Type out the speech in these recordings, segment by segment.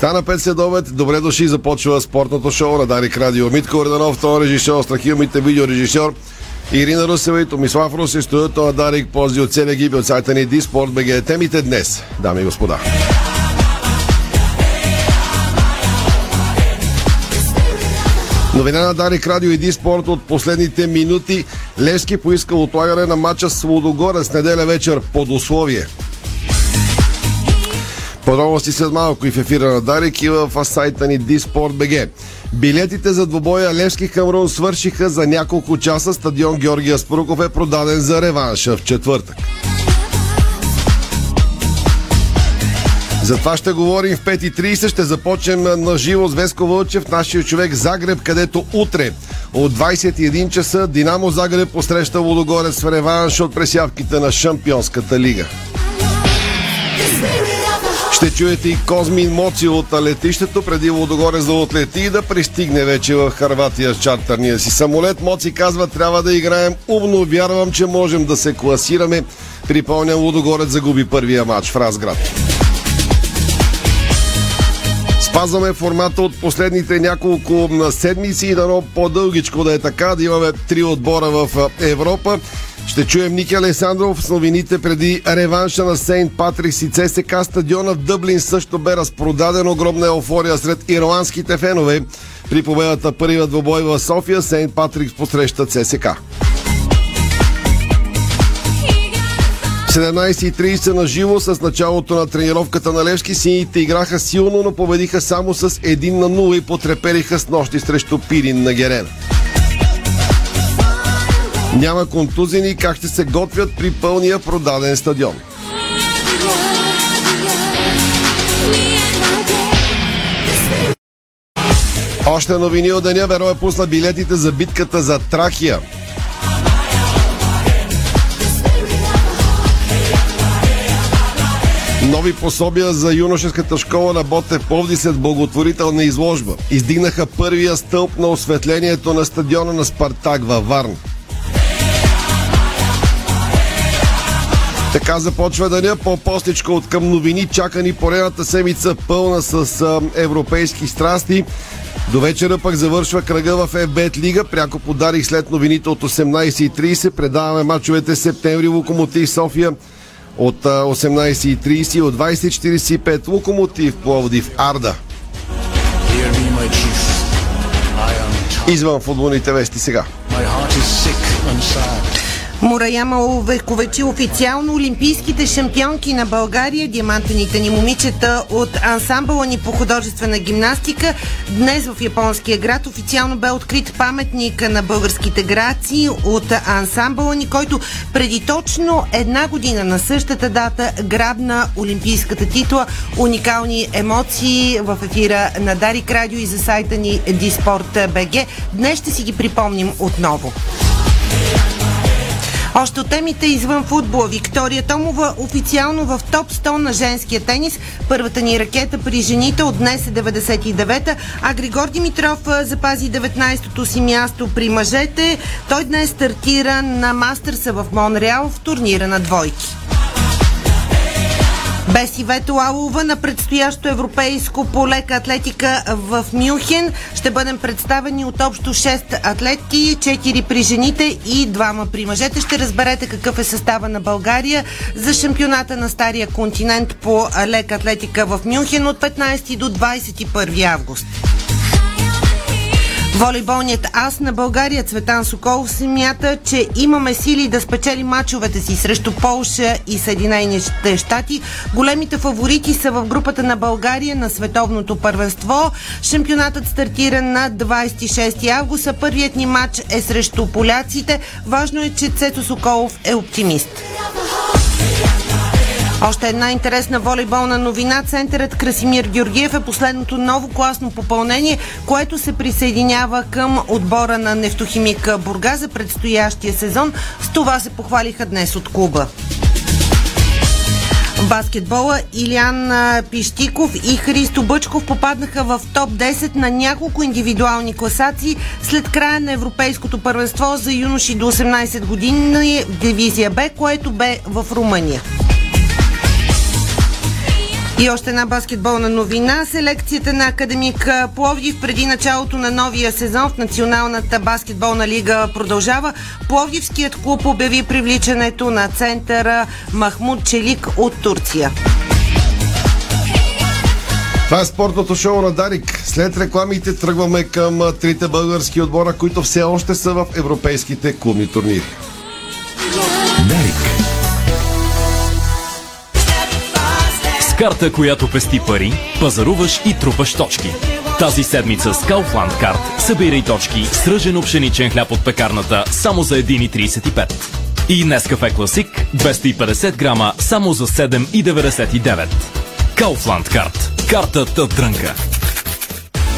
Стана 5 следобед. Добре дошли. Започва спортното шоу на Дарик Радио. Митко Орданов, тон режисьор, Страхилмите видеорежисьор. Ирина Русева и Томислав Руси, студиото на Дарик, пози от целия гиби от сайта ни Диспорт БГ. Темите днес, дами и господа. Новина на Дарик Радио и Диспорт от последните минути. Левски поискал отлагане на матча с Лудогорец неделя вечер под условие. Подробности след малко и в ефира на Дарик и в сайта ни БГ. Билетите за двобоя Левски Хамрун свършиха за няколко часа. Стадион Георгия Спруков е продаден за реванша в четвъртък. За това ще говорим в 5.30. Ще започнем на живо с Веско Вълчев, нашия човек Загреб, където утре от 21 часа Динамо Загреб посреща Лудогорец в реванш от пресявките на Шампионската лига. Ще чуете и Козмин Моци от летището преди Лудогорец да отлети и да пристигне вече в Харватия с чартерния си самолет. Моци казва, трябва да играем умно. Вярвам, че можем да се класираме. Припомня, Лудогорец загуби първия матч в Разград. Спазваме формата от последните няколко седмици и дано по-дългичко да е така, да имаме три отбора в Европа. Ще чуем Ники Алесандров с новините преди реванша на Сейнт Патрикс и ЦСК. Стадиона в Дъблин също бе разпродаден. Огромна еуфория сред ирландските фенове. При победата първия двобой в София Сейнт Патрикс посреща ЦСК. 17.30 на живо с началото на тренировката на Левски. Сините играха силно, но победиха само с 1 на 0 и потрепериха с нощи срещу Пирин на Герена. Няма контузини как ще се готвят при пълния продаден стадион. Още новини от деня Веро е пусна билетите за битката за Тракия. Нови пособия за юношеската школа на Ботев Повди след благотворителна изложба. Издигнаха първия стълб на осветлението на стадиона на Спартак във Варна. Така започва деня по-постичко от към новини. Чакани поредната седмица пълна с а, европейски страсти. До вечера пък завършва кръга в FBET Лига. Пряко подарих след новините от 18.30. Предаваме мачовете септември Локомотив София от 18.30 от 20.45 Локомотив Пловдив Арда. Извън футболните вести сега. Мураяма увековечи официално олимпийските шампионки на България, диамантените ни момичета от ансамбъла ни по художествена гимнастика. Днес в японския град официално бе открит паметника на българските граци от ансамбъла ни, който преди точно една година на същата дата грабна олимпийската титла. Уникални емоции в ефира на Дарик Радио и за сайта ни Диспорт БГ. Днес ще си ги припомним отново. Още темите извън футбола. Виктория Томова официално в топ 100 на женския тенис. Първата ни ракета при жените от днес е 99-та, а Григор Димитров запази 19-то си място при мъжете. Той днес стартира на Мастърса в Монреал в турнира на двойки. Без Ивето Алова на предстоящо европейско по лека атлетика в Мюнхен ще бъдем представени от общо 6 атлетки, 4 при жените и 2 при мъжете. Ще разберете какъв е състава на България за шампионата на Стария континент по лека атлетика в Мюнхен от 15 до 21 август. Волейболният ас на България Цветан Соколов смята, че имаме сили да спечели мачовете си срещу Полша и Съединените щати. Големите фаворити са в групата на България на световното първенство. Шампионатът стартира на 26 август, а първият ни матч е срещу поляците. Важно е, че Цето Соколов е оптимист. Още една интересна волейболна новина. Центърът Красимир Георгиев е последното ново класно попълнение, което се присъединява към отбора на нефтохимик Бурга за предстоящия сезон. С това се похвалиха днес от клуба. Баскетбола Илян Пищиков и Христо Бъчков попаднаха в топ 10 на няколко индивидуални класации след края на Европейското първенство за юноши до 18 години в дивизия Б, което бе в Румъния. И още една баскетболна новина. Селекцията на Академик Пловдив преди началото на новия сезон в Националната баскетболна лига продължава. Пловдивският клуб обяви привличането на центъра Махмуд Челик от Турция. Това е спортното шоу на Дарик. След рекламите тръгваме към трите български отбора, които все още са в европейските клубни турнири. Дарик. Карта, която пести пари, пазаруваш и трупаш точки. Тази седмица с Kaufland Карт събирай точки с ръжен пшеничен хляб от пекарната само за 1,35. И Нескафе Класик 250 грама само за 7,99. Kaufland Карт. Картата дрънка.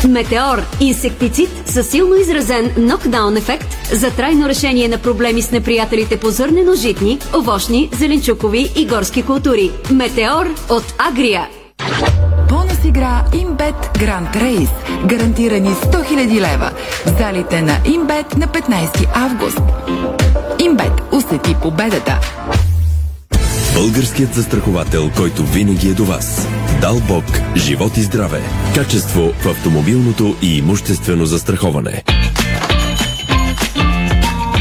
Метеор – инсектицид със силно изразен нокдаун ефект за трайно решение на проблеми с неприятелите по зърнено-житни, овощни, зеленчукови и горски култури. Метеор от Агрия. Бонус игра Имбет Гранд Рейс. Гарантирани 100 000 лева. В залите на Имбет на 15 август. Имбет усети победата. Българският застраховател, който винаги е до вас. Дал Бог, живот и здраве. Качество в автомобилното и имуществено застраховане.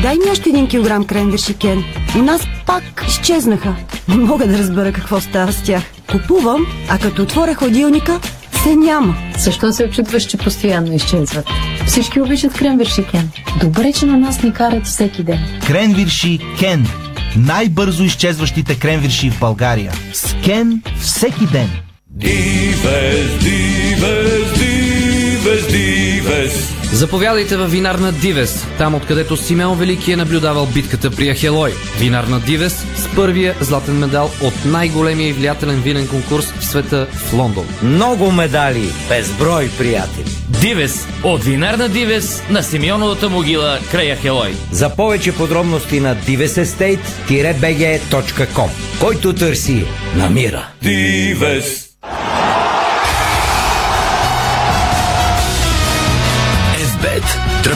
Дай ми още един килограм кренвирши, Кен. У нас пак изчезнаха. Не мога да разбера какво става с тях. Купувам, а като отворя ходилника, се няма. Защо се очутваш, че постоянно изчезват? Всички обичат кренвирши Кен. Добре, че на нас ни карат всеки ден. Кренвирши Кен. Най-бързо изчезващите кренвирши в България. С Кен всеки ден. Дивес, дивес, дивес, дивес. Заповядайте в винарна Дивес, там откъдето Симеон Велики е наблюдавал битката при Ахелой. Винарна Дивес с първия златен медал от най-големия и влиятелен винен конкурс в света в Лондон. Много медали, безброй приятели. Дивес от винарна Дивес на Симеоновата могила край Ахелой. За повече подробности на divesestate-bg.com Който търси, намира. Дивес.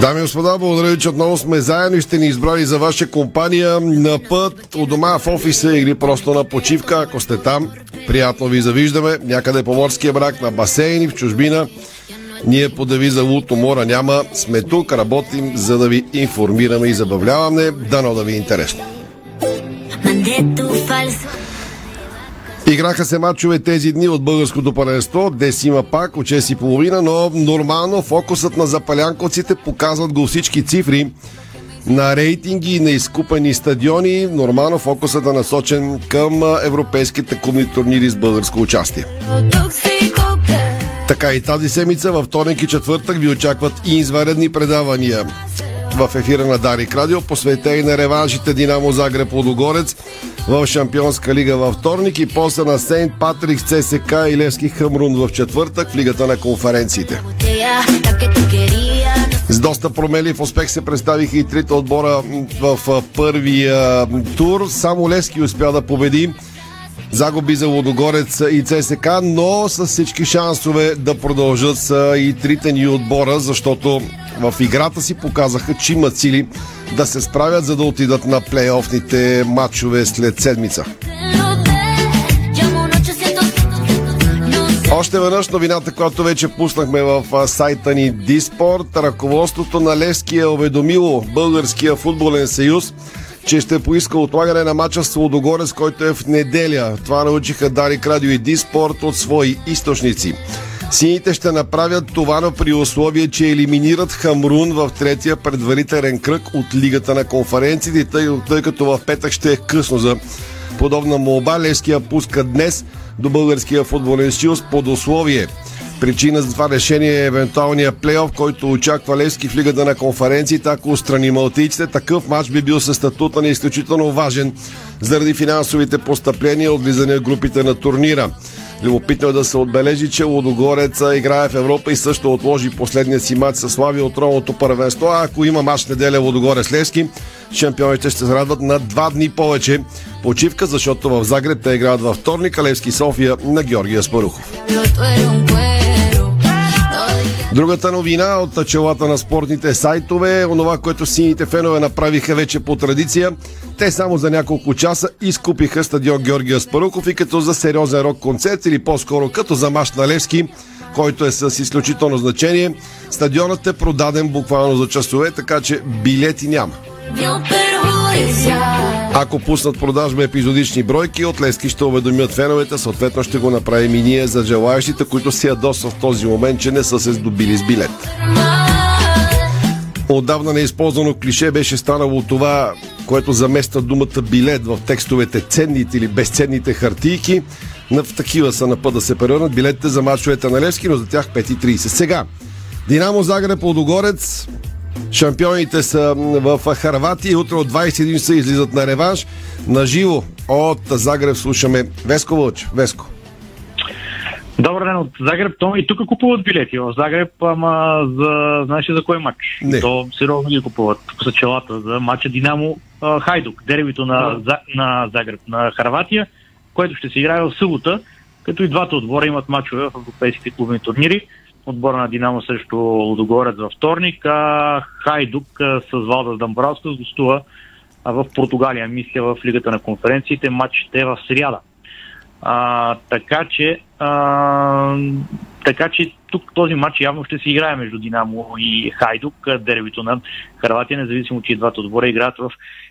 Дами и господа, благодаря ви, че отново сме заедно и сте ни избрали за ваша компания на път от дома в офиса или просто на почивка. Ако сте там, приятно ви завиждаме. Някъде по морския брак, на басейни, в чужбина. Ние по девиза Луто мора няма. Сме тук, работим, за да ви информираме и забавляваме. Дано да ви е интересно. Играха се матчове тези дни от българското паренство. Дес има пак от 6 и половина, но нормално фокусът на запалянковците показват го всички цифри на рейтинги и на изкупени стадиони. Нормално фокусът е насочен към европейските клубни турнири с българско участие. Така и тази седмица, във вторник и четвъртък ви очакват и изваредни предавания в ефира на Дарик Радио, посветени на реваншите Динамо Загреб Лудогорец в Шампионска лига във вторник и после на Сейнт Патрик, ЦСК и Левски Хъмрун в четвъртък в лигата на конференциите. С доста промели в успех се представиха и трите отбора в първия тур. Само Левски успя да победи загуби за Лодогорец и ЦСК, но с всички шансове да продължат са и трите ни отбора, защото в играта си показаха, че имат сили да се справят, за да отидат на плейофните матчове след седмица. Още веднъж новината, която вече пуснахме в сайта ни Диспорт. Ръководството на Левски е уведомило Българския футболен съюз, че ще поиска отлагане на матча с Лодогорец, който е в неделя. Това научиха Дарик Радио и Диспорт от свои източници. Сините ще направят това но при условие, че елиминират Хамрун в третия предварителен кръг от Лигата на конференциите, тъй, тъй като в петък ще е късно за подобна молба. Левския пуска днес до Българския футболен съюз под условие. Причина за това решение е евентуалния плейоф, който очаква Левски в Лигата на конференциите, ако устрани малтийците. Такъв матч би бил със статута на изключително важен заради финансовите постъпления от влизане в групите на турнира. Любопитно е да се отбележи, че Лодогорец играе в Европа и също отложи последния си матч с Слави от ровното първенство. А ако има матч неделя Лодогорец Левски, шампионите ще се радват на два дни повече почивка, защото в Загреб те играят във вторник, а Левски София на Георгия Спарухов. Другата новина от челата на спортните сайтове, онова, което сините фенове направиха вече по традиция, те само за няколко часа изкупиха стадион Георгия Спаруков и като за сериозен рок концерт или по-скоро като за мач на Левски, който е с изключително значение, стадионът е продаден буквално за часове, така че билети няма. Ако пуснат продажба епизодични бройки, от Лески ще уведомят феновете, съответно ще го направим и ние за желаящите, които се ядосват в този момент, че не са се здобили с билет. Отдавна неизползвано клише беше станало това, което замества думата билет в текстовете ценните или безценните хартийки. В такива са на път да се превърнат билетите за мачовете на Левски, но за тях 5.30. Сега, Динамо Загреб Лодогорец Шампионите са в Харватия. Утре от 21 са излизат на реванш. На живо от Загреб слушаме Веско Вълч. Веско. Добър ден от Загреб. То и тук купуват билети в Загреб, ама за, знаеш ли за кой матч? Не. То сериозно ги купуват по съчелата за матча Динамо Хайдук, дербито на, за, на Загреб, на Харватия, което ще се играе в събота, като и двата отбора имат матчове в европейските клубни турнири. Отбора на Динамо срещу Лудогорец във вторник, а Хайдук с Валда Дамбралска гостува в Португалия, мисля, в Лигата на конференциите. Матчът е в сряда. А, така че а, така че тук този матч явно ще се играе между Динамо и Хайдук, дербито на Харватия, независимо, че и двата отбора играят в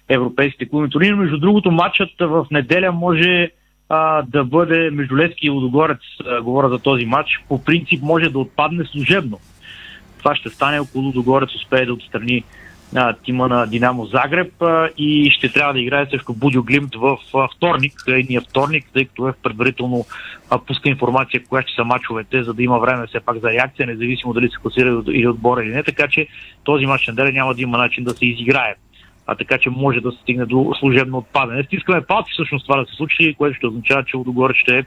европейските клубни турнири. Между другото, матчът в неделя може а, да бъде между Левски и Лудогорец, говоря за този матч, по принцип може да отпадне служебно. Това ще стане, ако Лудогорец успее да отстрани а, тима на Динамо Загреб а, и ще трябва да играе срещу Будио Глимт в а, вторник, едния вторник, тъй като е предварително а, пуска информация коя ще са мачовете, за да има време все пак за реакция, независимо дали се класира или отбора или не, така че този матч на няма да има начин да се изиграе а така че може да се стигне до служебно отпадане. Стискаме палци всъщност това да се случи, което ще означава, че Лудогорец ще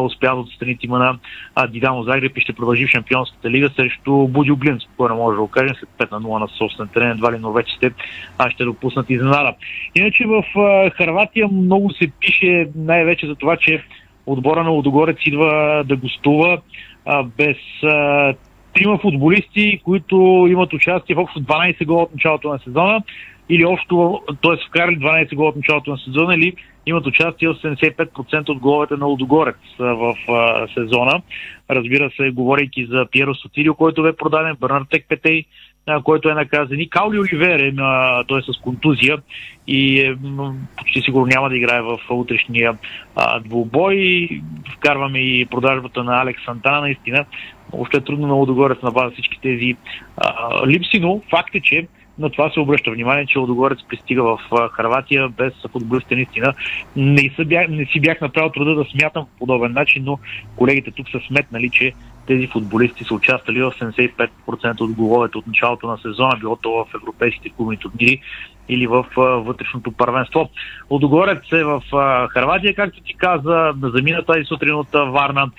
успя да отстрани тима на Динамо Загреб и ще продължи в Шампионската лига срещу Будио Глин, спокойно може да го кажем, след 5 на 0 на собствен терен, едва ли норвежците ще допуснат изненада. Иначе в Харватия много се пише най-вече за това, че отбора на Лудогорец идва да гостува а, без а, трима футболисти, които имат участие в общо 12 гола от началото на сезона или общо, т.е. вкарали 12 гола от началото на сезона или имат участие в 75% от головете на Лудогорец в а, сезона. Разбира се, говорейки за Пьеро Сатирио, който бе продаден, Бернар Текпетей, който е наказан и Каули Оливер, той е с контузия и е, почти сигурно няма да играе в утрешния а, двубой. Вкарваме и продажбата на Алекс Сантана, наистина. Още е трудно на Лудогорец на база всички тези а, липси, но факт е, че на това се обръща внимание, че Лодогорец пристига в Харватия без футболистите наистина. Не, бях, не си бях направил труда да смятам по подобен начин, но колегите тук са сметнали, че тези футболисти са участвали в 75% от головете от началото на сезона, било то в европейските клубни турнири или в вътрешното първенство. Лодогорец е в Харватия, както ти каза, замина тази сутрин от Варна.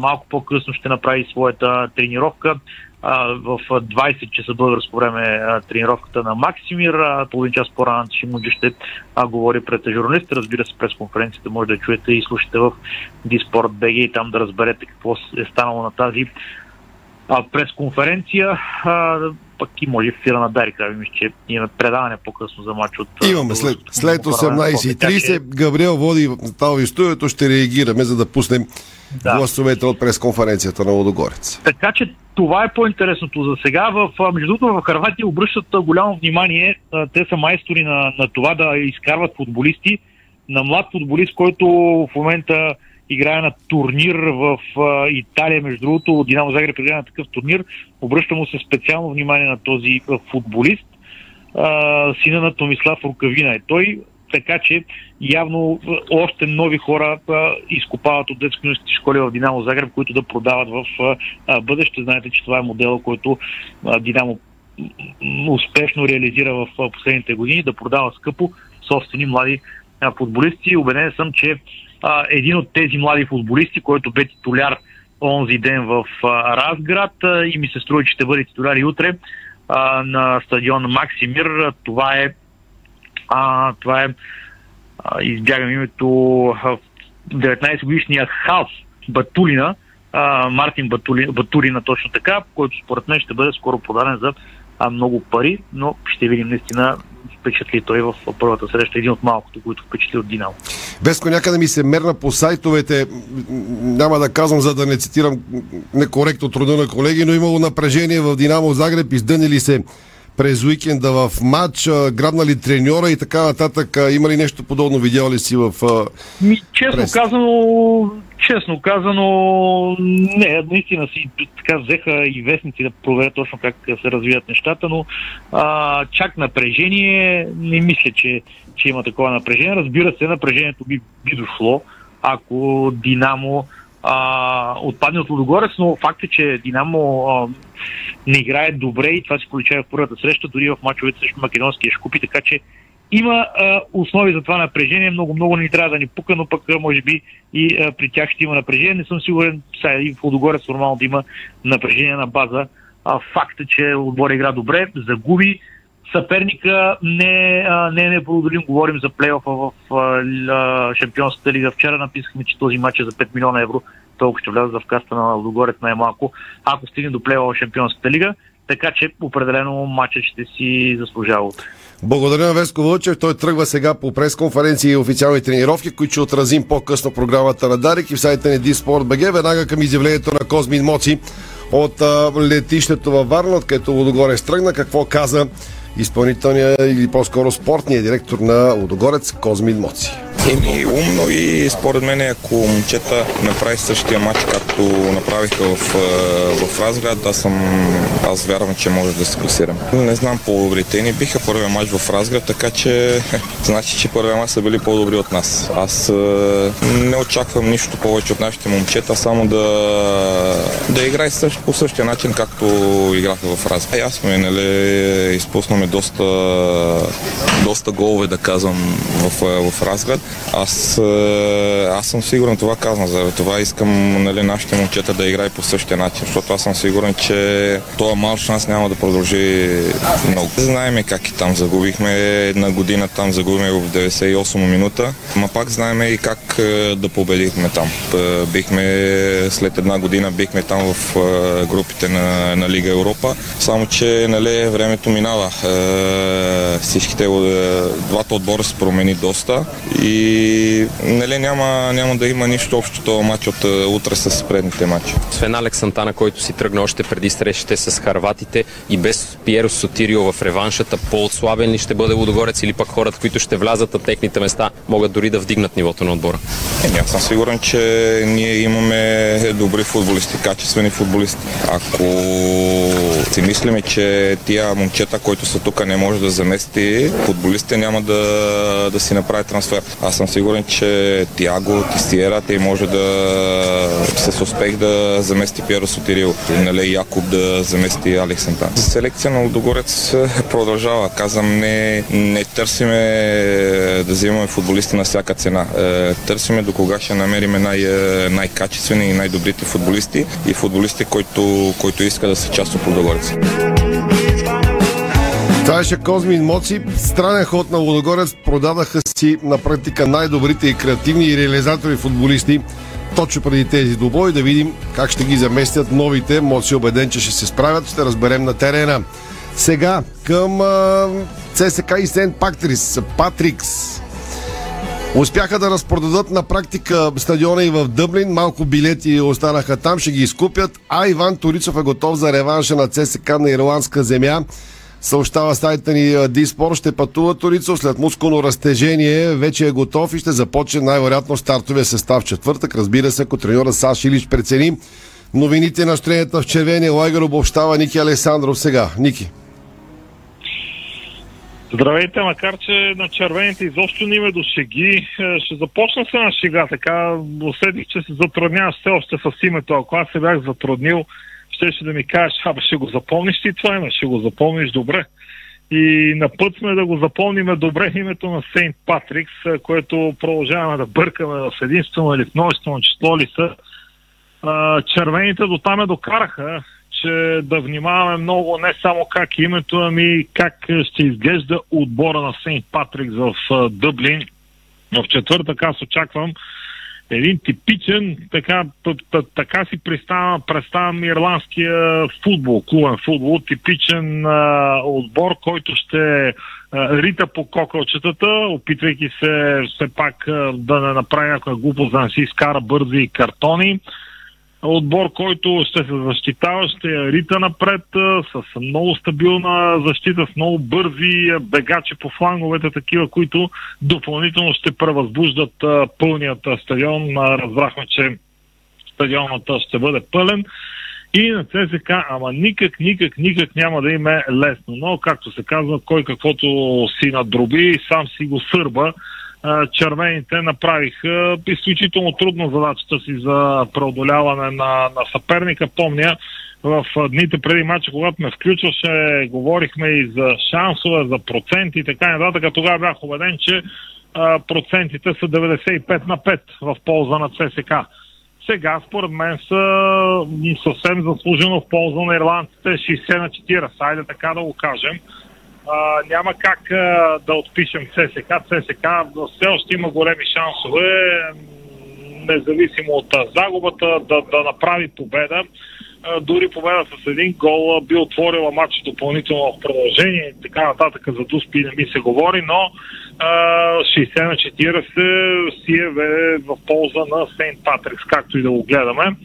малко по-късно ще направи своята тренировка в 20 часа българско време тренировката на Максимир. Половин час по-рано Шимунджи ще говори пред журналисти. Разбира се, през конференцията може да чуете и слушате в Диспорт БГ и там да разберете какво е станало на тази пресконференция. Пък и може в ефира на Дарик, да мисля, че имаме предаване по-късно за матч от... Имаме след, след 18.30. Габриел води тази студиото, ще реагираме, за да пуснем да. гласовете от пресконференцията на Лодогорец. Така че това е по-интересното за сега. В, между другото, в Харватия обръщат голямо внимание. Те са майстори на, на това да изкарват футболисти. На млад футболист, който в момента играе на турнир в а, Италия, между другото, Динамо Загреб играе на такъв турнир. Обръща му се специално внимание на този а, футболист. А, сина на Томислав Рукавина е той, така че явно още нови хора а, изкопават от детски школи в Динамо Загреб, които да продават в а, бъдеще. Знаете, че това е модела, който а, Динамо успешно реализира в последните години, да продава скъпо собствени млади футболисти. Убеден съм, че а, един от тези млади футболисти, който бе титуляр онзи ден в а, Разград а, и ми се струва, че ще бъде титуляр и утре а, на стадион Максимир. Това е а, това е а, избягам името а, 19 годишния Халс Батулина, а, Мартин Батули, Батурина точно така, който според мен ще бъде скоро подаден за а, много пари, но ще видим наистина впечатли той в първата среща, един от малкото, които впечатли от Динамо. Беско някъде ми се мерна по сайтовете, няма да казвам, за да не цитирам некоректно труда на колеги, но имало напрежение в Динамо Загреб, издънили се през уикенда в матч, грабнали треньора и така нататък. Има ли нещо подобно? Видял ли си в... Ми, честно Пресата. казано, честно казано, не, наистина си така взеха и вестници да проверят точно как се развиват нещата, но а, чак напрежение, не мисля, че, че има такова напрежение. Разбира се, напрежението би, би дошло, ако Динамо а, отпадне от Лудогорец, но факт е, че Динамо а, не играе добре и това се получава в първата среща, дори в мачовете срещу македонския шкупи, така че има а, основи за това напрежение. Много-много не трябва да ни пука, но пък може би и а, при тях ще има напрежение. Не съм сигурен, сега и в Лудогорец нормално да има напрежение на база. А, факт е, че отбор игра добре, загуби. Съперника не, а, не е непреодолим. Говорим за плейофа в а, Шампионската лига. Вчера написахме, че този матч е за 5 милиона евро. Толкова ще вляза в каста на Лудогорец най-малко, ако стигне до плейофа в Шампионската лига. Така че определено матчът ще си заслужава утре. Благодаря на Веско Вълчев. Той тръгва сега по пресконференции и официални тренировки, които ще отразим по-късно програмата на Дарик и в сайта ни Диспорт.бг. Веднага към изявлението на Козмин Моци от а, летището във Варна, откъдето Лудогорец тръгна. Какво каза изпълнителният или по-скоро спортният директор на Лудогорец Козмин Моци. Еми, умно и според мен, ако момчета направи същия матч, както направиха в, е, в Разград, аз съм, аз вярвам, че може да се класирам. Не знам по-добри. Те ни биха първия матч в Разград, така че значи, че първия матч са били по-добри от нас. Аз е, не очаквам нищо повече от нашите момчета, само да, да играе същ, по същия начин, както играха в Разград. Ясно е, нали, изпуснаме доста, доста голове, да казвам, в, е, в Разград. Аз, е, аз съм сигурен, това казвам, за това искам нали, нашите момчета да играе по същия начин, защото аз съм сигурен, че този мал шанс няма да продължи много. Знаеме как и там загубихме, една година там загубихме в 98 минута, ма пак знаеме и как е, да победихме там. П- Бихме след една година бихме там в е, групите на, на Лига Европа, само че нали, времето минава. Е, Всичките, е, двата отбора се промени доста и нали, няма, няма да има нищо общо този матч от утре с предните матчи. Освен Алекс Сантана, който си тръгна още преди срещите с харватите и без Пиеро Сотирио в реваншата, по-отслабен ли ще бъде Лудогорец или пък хората, които ще влязат на техните места, могат дори да вдигнат нивото на отбора? Еми, аз съм сигурен, че ние имаме добри футболисти, качествени футболисти. Ако си мислиме, че тия момчета, които са тук, не може да замести, футболистите няма да, да си направи трансфер. Аз съм сигурен, че Тиаго, Тисиера, те може да с успех да замести Пиеро Сотирил, нали, Якоб да замести Алекс. Селекция на Лудогорец продължава. Казвам, не, не търсиме да взимаме футболисти на всяка цена. Е, Търсиме до кога ще намериме най, е, най-качествени и най-добрите футболисти и футболисти, които, които иска да са част от Лудогорец. Това беше Козмин Моци. Странен ход на Лудогорец. Продадаха си на практика най-добрите и креативни и реализатори футболисти точно преди тези двубои. Да видим как ще ги заместят новите. Моци е убеден, че ще се справят. Ще разберем на терена. Сега към ЦСК и Сент Пактрис. Патрикс. Успяха да разпродадат на практика стадиона и в Дъблин. Малко билети останаха там, ще ги изкупят. А Иван Торицов е готов за реванша на ЦСК на ирландска земя. Съобщава сайта ни Диспор, ще пътува Торицо след мускулно разтежение, вече е готов и ще започне най-вероятно стартовия състав четвъртък. Разбира се, ако треньора Саш Илич прецени. Новините на строенията в червения лагер обобщава Ники Александров сега. Ники. Здравейте, макар че на червените изобщо не ме до шеги. Е, Ще започна се на шега, така усетих, че се затрудняваш все още с името. Ако аз се бях затруднил, щеше да ми кажеш, абе ще го запомниш ти това име, ще го запомниш добре. И на път сме да го запомниме добре името на Сейнт Патрикс, което продължаваме да бъркаме в единствено или в множествено число ли са. Червените до там докараха, че да внимаваме много не само как името, ами как ще изглежда отбора на Сейнт Патрикс в Дъблин. В четвъртък аз очаквам един типичен, така, така си представям, представям ирландския футбол, клубен футбол, типичен а, отбор, който ще а, рита по кокълчетата, опитвайки се все пак а, да не направи някаква глупост, да не си изкара бързи картони отбор, който ще се защитава, ще я рита напред с много стабилна защита, с много бързи бегачи по фланговете, такива, които допълнително ще превъзбуждат пълният стадион. Разбрахме, че стадионът ще бъде пълен. И на ЦСК, ама никак, никак, никак няма да им е лесно. Но, както се казва, кой каквото си надроби, сам си го сърба червените направиха изключително трудна задачата си за преодоляване на, на съперника. Помня, в дните преди матча, когато ме включваше, говорихме и за шансове, за проценти и така нататък. Тогава бях убеден, че процентите са 95 на 5 в полза на ЦСК. Сега, според мен, са съвсем заслужено в полза на ирландците 60 на 40. Айде така да го кажем няма как а, да отпишем ЦСК. ЦСК все още има големи шансове, независимо от а, загубата, да, да направи победа. А, дори победа с един гол а, би отворила матч допълнително в продължение и така нататък за Дуспи не ми се говори, но а, 60 на 40 си е в полза на Сейнт Патрикс, както и да го гледаме.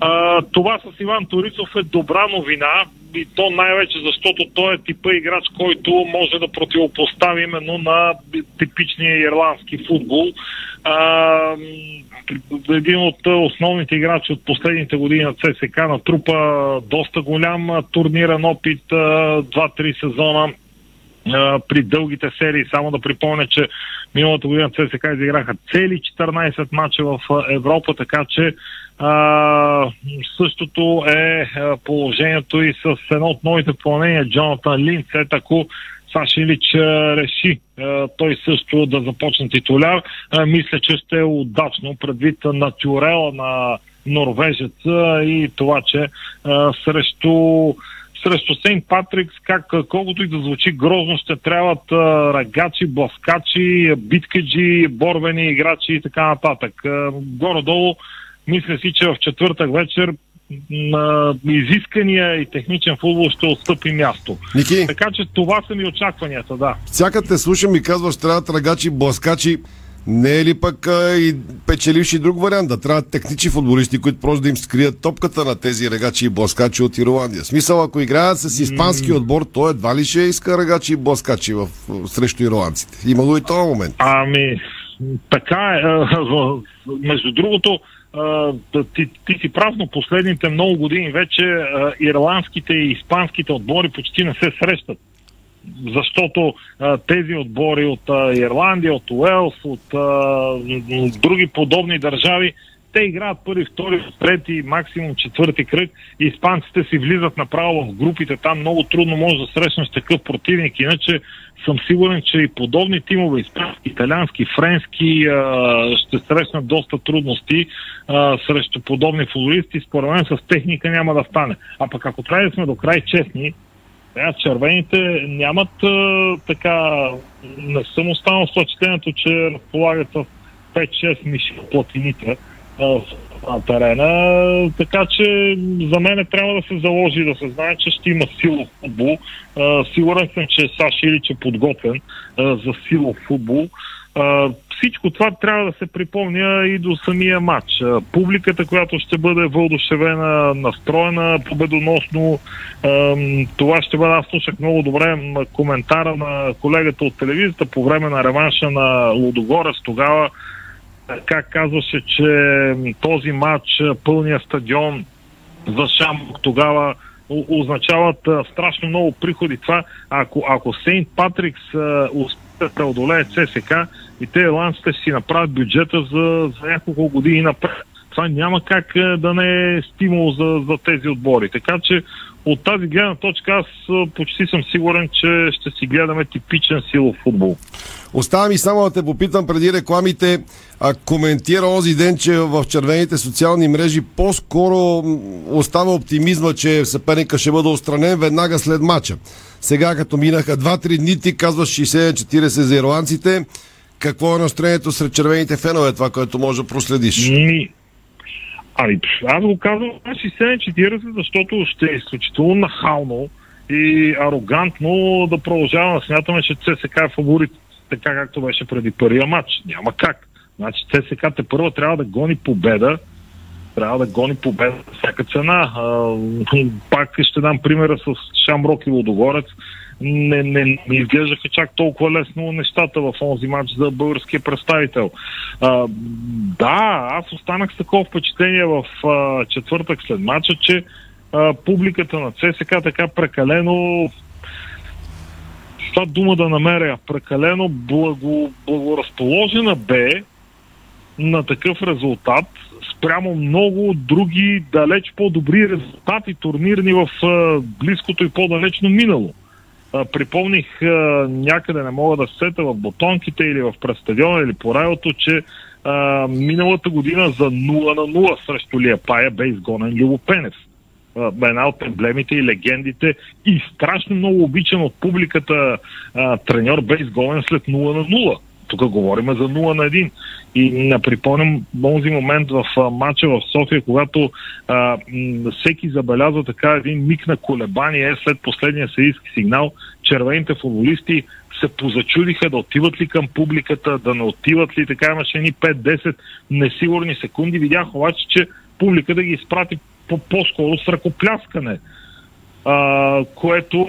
А, това с Иван Торицов е добра новина и то най-вече защото той е типа играч, който може да противопостави именно на типичния ирландски футбол. А, един от основните играчи от последните години на ЦСК натрупа доста голям а, турнирен опит, а, 2-3 сезона а, при дългите серии. Само да припомня, че миналата година ЦСК изиграха цели 14 мача в Европа, така че а, същото е положението и с едно от новите попълнения Джонатан Линц. Е ако Саши Илич а, реши той също да започне титуляр, мисля, че ще е удачно предвид натюрела на норвежеца и това, че срещу срещу Сейнт Патрикс, как, колкото и да звучи грозно, ще трябват а, рагачи, бласкачи, биткаджи, борбени играчи и така нататък. А, горе-долу, мисля си, че в четвъртък вечер на изискания и техничен футбол ще отстъпи място. Ники. Така че това са ми очакванията, да. Всяка те слушам и казваш, трябва трагачи, бласкачи. Не е ли пък а, и печеливши друг вариант? Да трябват технични футболисти, които просто да им скрият топката на тези регачи и бласкачи от Ирландия. Смисъл, ако играят с испански отбор, то едва ли ще иска регачи и бласкачи в, срещу ирландците. Има го и този момент. Ами, така е. Между другото, ти, ти си прав, но последните много години вече ирландските и испанските отбори почти не се срещат. Защото а, тези отбори от а, Ирландия, от Уелс, от а, други подобни държави, те играят първи, втори, трети, максимум четвърти кръг. Испанците си влизат направо в групите. Там много трудно може да срещнеш такъв противник. Иначе съм сигурен, че и подобни тимове, испански, италиански, френски, ще срещнат доста трудности срещу подобни футболисти. Според мен с техника няма да стане. А пък ако трябва да сме до край честни, сега червените нямат а, така... Не съм останал с впечатлението, че разполагат с 5-6 миши в платините в- на терена. Така че за мен трябва да се заложи да се знае, че ще има силов футбол. А, сигурен съм, че Саш Илич е подготвен а, за силов футбол. А, всичко това трябва да се припомня и до самия матч. Публиката, която ще бъде вълдушевена, настроена победоносно, това ще бъде, аз слушах много добре коментара на колегата от телевизията по време на реванша на Лудогорец тогава, как казваше, че този матч, пълния стадион за Шамбук тогава означават страшно много приходи. Това, ако, ако Сейнт Патрикс успее да преодолее ЦСК и те ирландците си направят бюджета за, за няколко години напред. Това няма как а, да не е стимул за, за тези отбори. Така че от тази гледна точка аз почти съм сигурен, че ще си гледаме типичен силов футбол. Остава ми само да те попитам преди рекламите, а, коментира онзи ден, че в червените социални мрежи по-скоро остава оптимизма, че съперника ще бъде устранен веднага след матча. Сега, като минаха 2-3 дни, ти казваш 60-40 за ирландците. Какво е настроението сред червените фенове, това, което може да проследиш? Ми, Ами, аз го казвам на 60-40, защото ще е изключително нахално и арогантно да продължаваме смятаме, че ЦСК е фаворит, така както беше преди първия матч. Няма как. Значи ЦСК те първо трябва да гони победа, трябва да гони победа всяка цена. А, пак ще дам примера с Шамрок и Лодогорец. Не, не, не изглеждаха чак толкова лесно нещата в онзи матч за българския представител. А, да, аз останах с такова впечатление в а, четвъртък след матча, че а, публиката на ЦСК така прекалено това дума да намеря прекалено благо, благоразположена бе на такъв резултат спрямо много други далеч по-добри резултати турнирни в а, близкото и по-далечно минало. Припомних а, някъде, не мога да се сета, в Ботонките или в Престадиона или по райото, че а, миналата година за 0 на 0 срещу Лиепая бе изгонен Любо Пенев а, една от емблемите и легендите и страшно много обичан от публиката а, треньор бе изгонен след 0 на 0. Тук говорим за 0 на 1. И не припомням този момент в матча в София, когато а, всеки забелязва така един миг на колебание след последния съдийски сигнал. Червените футболисти се позачудиха да отиват ли към публиката, да не отиват ли, така имаше ни 5-10 несигурни секунди. Видях обаче, че публика да ги изпрати по- по-скоро с ръкопляскане, а, което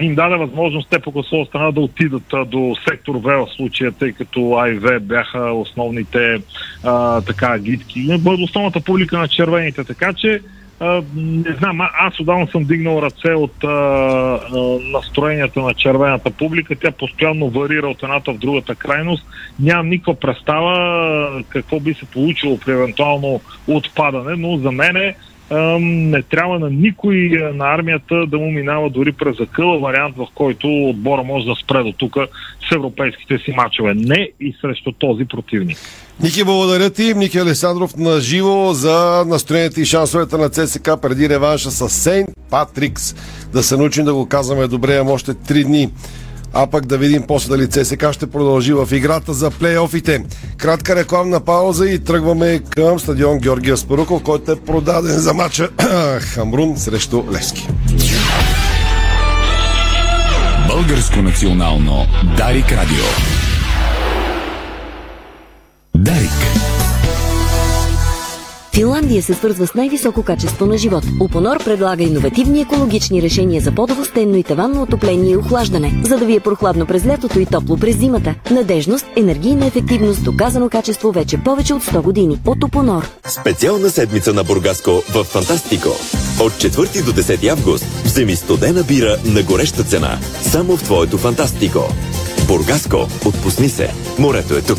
им даде възможност те по класова страна да отидат до сектор В в случая, тъй като А и В бяха основните а, така гидки. Основната публика на червените, така че а, не знам, аз отдавна съм дигнал ръце от а, а, настроенията на червената публика. Тя постоянно варира от едната в другата крайност. Нямам никаква представа какво би се получило при евентуално отпадане, но за мен е не трябва на никой а, на армията да му минава дори през закъла вариант, в който отбора може да спре до тук с европейските си мачове. Не и срещу този противник. Ники, благодаря ти. Ники Александров на живо за настроението и шансовете на ЦСК преди реванша с Сейнт Патрикс. Да се научим да го казваме добре, ама още три дни. А пък да видим после дали ЦСК ще продължи в играта за плейофите. Кратка рекламна пауза и тръгваме към стадион Георгия Спаруков, който е продаден за матча Хамрун срещу Левски. Българско национално Дарик Радио. Дарик. Финландия се свързва с най-високо качество на живот. Опонор предлага иновативни екологични решения за по-дово стенно и таванно отопление и охлаждане, за да ви е прохладно през лятото и топло през зимата. Надежност, енергийна ефективност, доказано качество вече повече от 100 години. От Опонор. Специална седмица на Бургаско в Фантастико. От 4 до 10 август вземи студена бира на гореща цена. Само в твоето Фантастико. Бургаско, отпусни се. Морето е тук.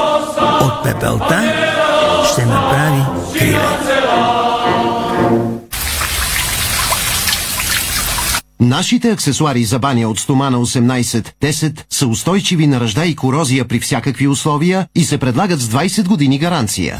От пепелта ще направи криле. Нашите аксесуари за баня от стомана 18-10 са устойчиви на ръжда и корозия при всякакви условия и се предлагат с 20 години гаранция.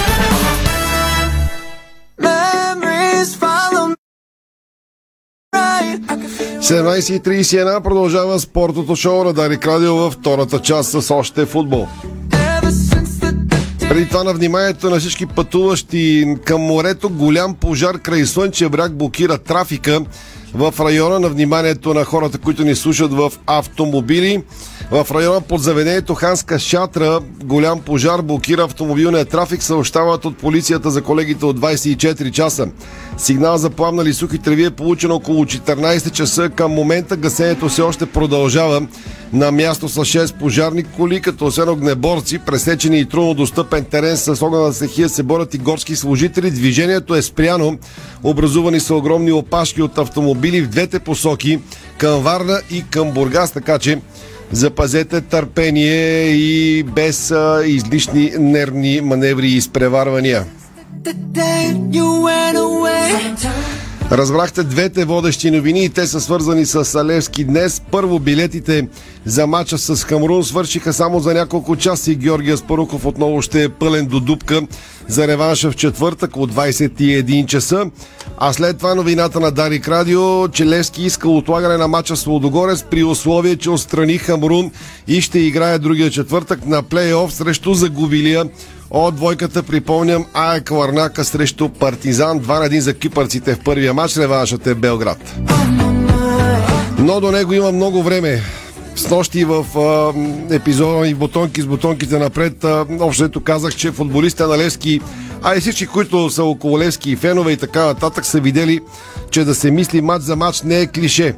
17.31 продължава спортното шоу на Дарик Радио във втората част с още футбол. Преди това на вниманието на всички пътуващи към морето, голям пожар край Слънчев бряг блокира трафика в района на вниманието на хората, които ни слушат в автомобили. В района под заведението Ханска Шатра голям пожар блокира автомобилния трафик, съобщават от полицията за колегите от 24 часа. Сигнал за пламнали сухи треви е получен около 14 часа. Към момента гасението все още продължава. На място са 6 пожарни коли, като освен огнеборци, пресечени и трудно достъпен терен с огнена стихия се борят и горски служители. Движението е спряно. Образувани са огромни опашки от автомобили в двете посоки към Варна и към Бургас, така че запазете търпение и без а, излишни нервни маневри и изпреварвания. Разбрахте двете водещи новини и те са свързани с Алевски днес. Първо билетите за мача с Хамрун свършиха само за няколко часа и Георгия Спаруков отново ще е пълен до дупка за реванша в четвъртък от 21 часа. А след това новината на Дарик Радио, че Левски иска отлагане на мача с Лодогорец при условие, че отстрани Хамрун и ще играе другия четвъртък на плейоф срещу загубилия от двойката припомням Аек Ларнака срещу Партизан. 2 на 1 за кипърците в първия матч. Реваншът е Белград. Но до него има много време. С нощи в а, епизода и бутонки с бутонките напред, а, общото казах, че футболистите на Левски, а и всички, които са около Левски и фенове и така нататък, са видели, че да се мисли матч за матч не е клише.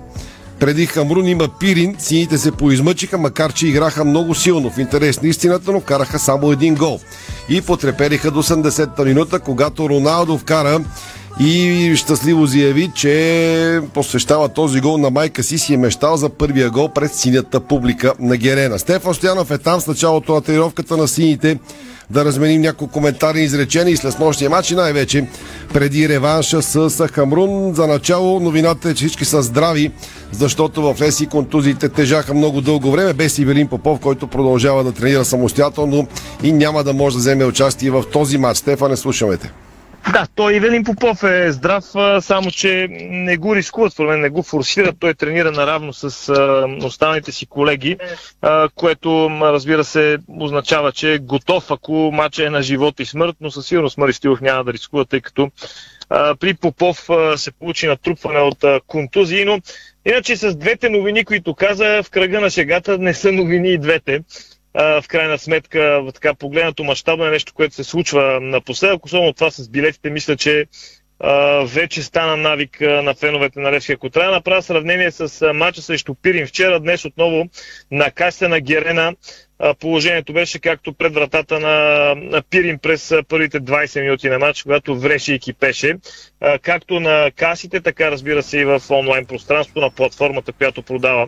Преди Хамрун има Пирин, сините се поизмъчиха, макар че играха много силно. В интерес на истината, но вкараха само един гол. И потрепериха до 80-та минута, когато Роналдо вкара и щастливо заяви, че посвещава този гол на майка си си е мечтал за първия гол пред синята публика на Герена. Стефан Стоянов е там с началото на тренировката на сините да разменим няколко коментари и изречения и след нощния матч и най-вече преди реванша с Хамрун. За начало новината е, че всички са здрави, защото в Леси контузиите тежаха много дълго време, без Ивелин Попов, който продължава да тренира самостоятелно и няма да може да вземе участие в този матч. Стефане, слушаме те. Да, той Ивелин Попов е здрав, само че не го рискува, според мен не го форсира. Той тренира наравно с останалите си колеги, което разбира се означава, че е готов, ако матча е на живот и смърт, но със сигурност Мари Стилов няма да рискува, тъй като при Попов се получи натрупване от контузии, но иначе с двете новини, които каза, в кръга на шегата не са новини и двете в крайна сметка, така погледнато мащабно е нещо, което се случва напоследък. Особено това с билетите, мисля, че вече стана навик на феновете на Левски. Ако трябва да направя сравнение с мача срещу Пирин вчера, днес отново на каста на Герена положението беше както пред вратата на, Пирин през първите 20 минути на матч, когато вреше и кипеше. Както на касите, така разбира се и в онлайн пространството на платформата, която продава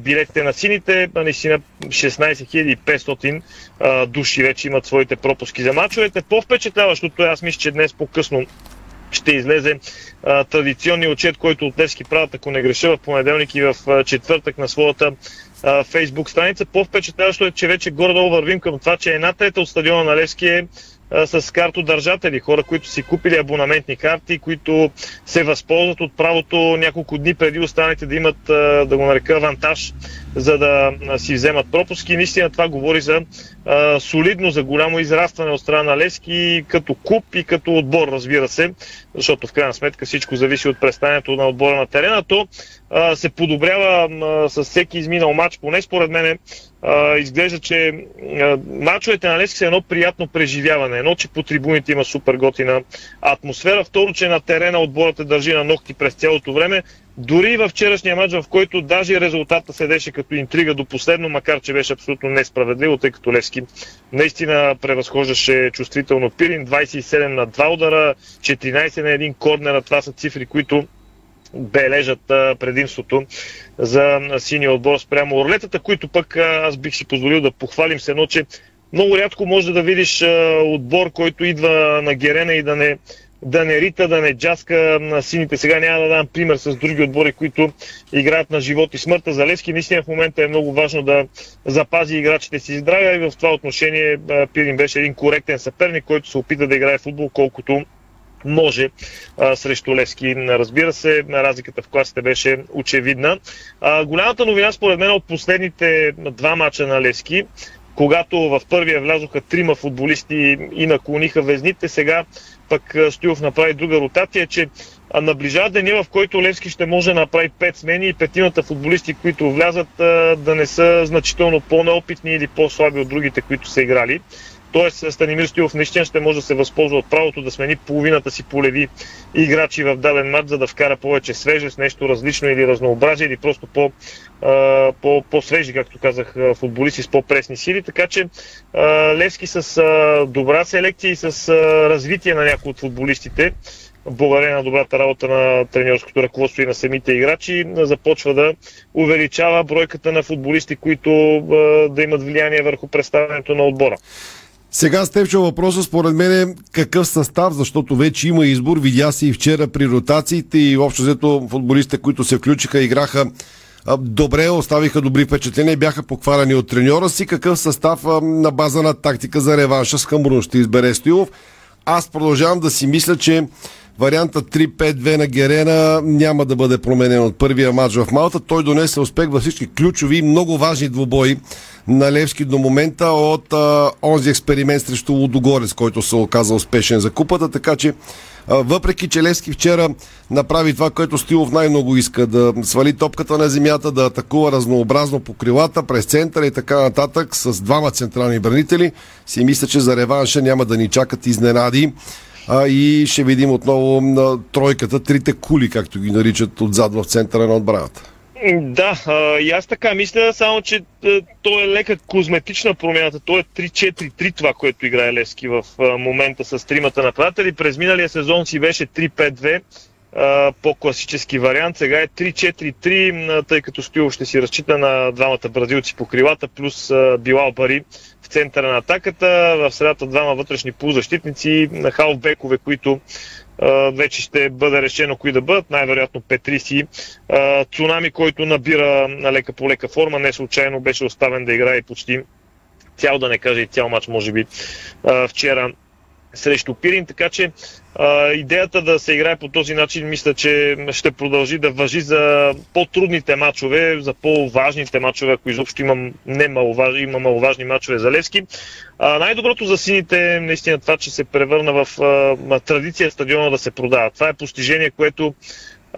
билетите на сините. Наистина 16 500 а, души вече имат своите пропуски за мачовете. По-впечатляващото е, аз мисля, че днес по-късно ще излезе а, традиционния отчет, който от Левски правят, ако не греша, в понеделник и в а, четвъртък на своята фейсбук страница. По-впечатляващо е, че вече горе-долу вървим към това, че една трета от стадиона на Левски е с картодържатели, хора, които си купили абонаментни карти, които се възползват от правото няколко дни преди останалите да имат, да го нарека, авантаж, за да си вземат пропуски. Наистина това говори за а, солидно, за голямо израстване от страна на Лески като клуб и като отбор, разбира се, защото в крайна сметка всичко зависи от представянето на отбора на терена. То а, се подобрява а, с всеки изминал матч, поне според мен изглежда, че а, матчовете на Лески са едно приятно преживяване. Едно, че по трибуните има супер готина атмосфера. Второ, че на терена отборът е държи на ногти през цялото време. Дори във вчерашния матч, в който даже резултата седеше като интрига до последно, макар че беше абсолютно несправедливо, тъй като Левски наистина превъзхождаше чувствително Пирин. 27 на 2 удара, 14 на 1 корнера. Това са цифри, които бележат предимството за синия отбор спрямо орлетата, които пък аз бих си позволил да похвалим се едно, че много рядко може да видиш отбор, който идва на Герена и да не да не рита, да не джаска на сините. Сега няма да дам пример с други отбори, които играят на живот и смъртта. За Левски наистина в момента е много важно да запази играчите си здраве и в това отношение Пирин беше един коректен съперник, който се опита да играе футбол колкото може а, срещу Левски. Разбира се, разликата в класите беше очевидна. А, голямата новина според мен от последните два мача на Левски, когато в първия влязоха трима футболисти и наклониха везните, сега пък Стоилов направи друга ротация, че наближава деня, в който Левски ще може да направи пет смени и петимата футболисти, които влязат, да не са значително по-неопитни или по-слаби от другите, които са играли. Тоест Станимир Стоилов наистина ще може да се възползва от правото да смени половината си полеви играчи в даден матч, за да вкара повече свежест, нещо различно или разнообразие, или просто по, по, по-свежи, както казах, футболисти с по-пресни сили. Така че Левски с добра селекция и с развитие на някои от футболистите благодарение на добрата работа на тренерското ръководство и на самите играчи, започва да увеличава бройката на футболисти, които да имат влияние върху представянето на отбора. Сега Степчо въпроса според мен е какъв състав, защото вече има избор. Видя се и вчера при ротациите и общо взето футболистите, които се включиха, играха добре, оставиха добри впечатления бяха покварани от треньора си. Какъв състав на база на тактика за реванша с Хамбрун ще избере Стоилов? Аз продължавам да си мисля, че Варианта 3-5-2 на Герена няма да бъде променен от първия матч в Малта. Той донесе успех във всички ключови и много важни двубои на Левски до момента от а, онзи експеримент срещу Лудогорец, който се оказа успешен за купата, така че въпреки, че Левски вчера направи това, което Стилов най-много иска, да свали топката на земята, да атакува разнообразно по крилата, през центъра и така нататък, с двама централни бранители, си мисля, че за реванша няма да ни чакат изненади а, и ще видим отново на тройката, трите кули, както ги наричат отзад в центъра на отбраната. Да, а, и аз така мисля, само че а, то е лека козметична промяната. То е 3-4-3 това, което играе Левски в а, момента с тримата нападатели. През миналия сезон си беше 3-5-2 по-класически вариант. Сега е 3-4-3, тъй като Стоилов ще си разчита на двамата бразилци по крилата, плюс Билал Бари в центъра на атаката. В средата двама вътрешни полузащитници, на халфбекове, които вече ще бъде решено кои да бъдат, най-вероятно Петриси. Цунами, който набира на лека по лека форма, не случайно беше оставен да играе почти цял, да не кажа и цял матч, може би, вчера срещу Пирин, така че а, идеята да се играе по този начин мисля, че ще продължи да въжи за по-трудните матчове, за по-важните матчове, ако изобщо имам не маловажни, има маловажни матчове за Левски. А, най-доброто за сините е наистина това, че се превърна в а, традиция стадиона да се продава. Това е постижение, което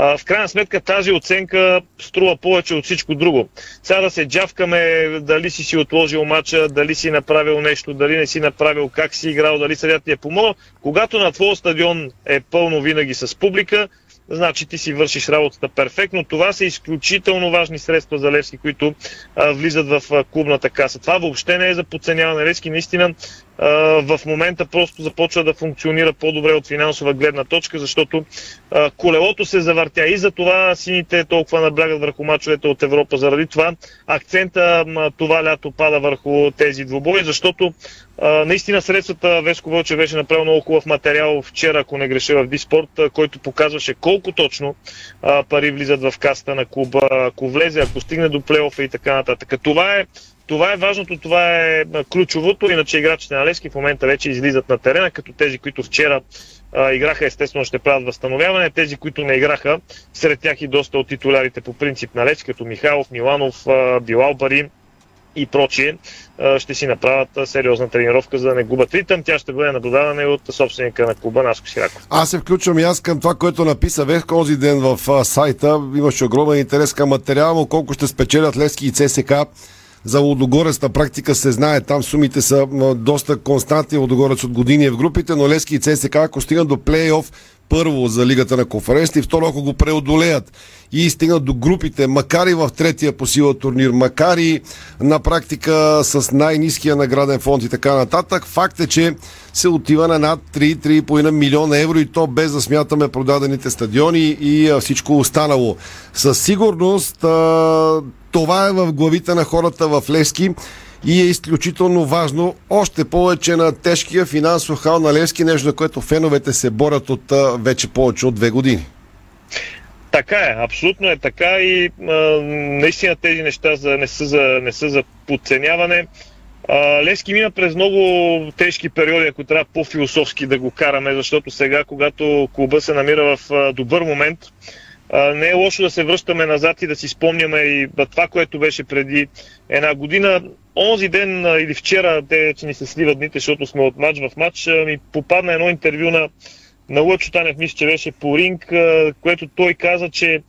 в крайна сметка тази оценка струва повече от всичко друго. Сега да се джавкаме дали си си отложил мача, дали си направил нещо, дали не си направил, как си играл, дали съдят ти е помогнал. Когато на твоя стадион е пълно винаги с публика, значи ти си вършиш работата перфектно. Това са изключително важни средства за Левски, които а, влизат в а, клубната каса. Това въобще не е за подценяване. Левски наистина а, в момента просто започва да функционира по-добре от финансова гледна точка, защото а, колелото се завъртя и за това сините толкова наблягат върху мачовете от Европа. Заради това акцента а, това лято пада върху тези двубои, защото наистина средствата Веско Вълче беше направил много хубав материал вчера, ако не греша в Диспорт, който показваше колко точно а, пари влизат в каста на клуба, ако влезе, ако стигне до плейофа и така нататък. Това е това е важното, това е ключовото, иначе играчите на Левски в момента вече излизат на терена, като тези, които вчера а, играха, естествено ще правят възстановяване, тези, които не играха, сред тях и доста от титулярите по принцип на Левски, като Михайлов, Миланов, а, Билал Бари, и прочие, ще си направят сериозна тренировка, за да не губят ритъм. Тя ще бъде наблюдавана и от собственика на клуба Наско Сираков. Аз се включвам и аз към това, което написа Вех този ден в сайта. Имаше огромен интерес към материала му, колко ще спечелят Лески и ЦСК. За Лудогорец на практика се знае, там сумите са доста константни. Лудогорец от години е в групите, но Лески и ЦСК, ако стигнат до плейоф, първо за Лигата на конференции, второ ако го преодолеят и стигнат до групите, макар и в третия по сила турнир, макар и на практика с най-низкия награден фонд и така нататък, факт е, че се отива на над 3-3,5 милиона евро и то без да смятаме продадените стадиони и всичко останало. Със сигурност това е в главите на хората в Лески и е изключително важно, още повече на тежкия финансов хал на Левски, нещо, на което феновете се борят от вече повече от две години. Така е, абсолютно е така и а, наистина тези неща за, не, са за, не са за подценяване. А, Левски мина през много тежки периоди, ако трябва по-философски да го караме, защото сега, когато клуба се намира в а, добър момент, не е лошо да се връщаме назад и да си спомняме и това, което беше преди една година. Онзи ден или вчера, те че ни се сливат дните, защото сме от матч в матч, ми попадна едно интервю на, на Лъчо Танев, мисля, че беше по ринг, което той каза, че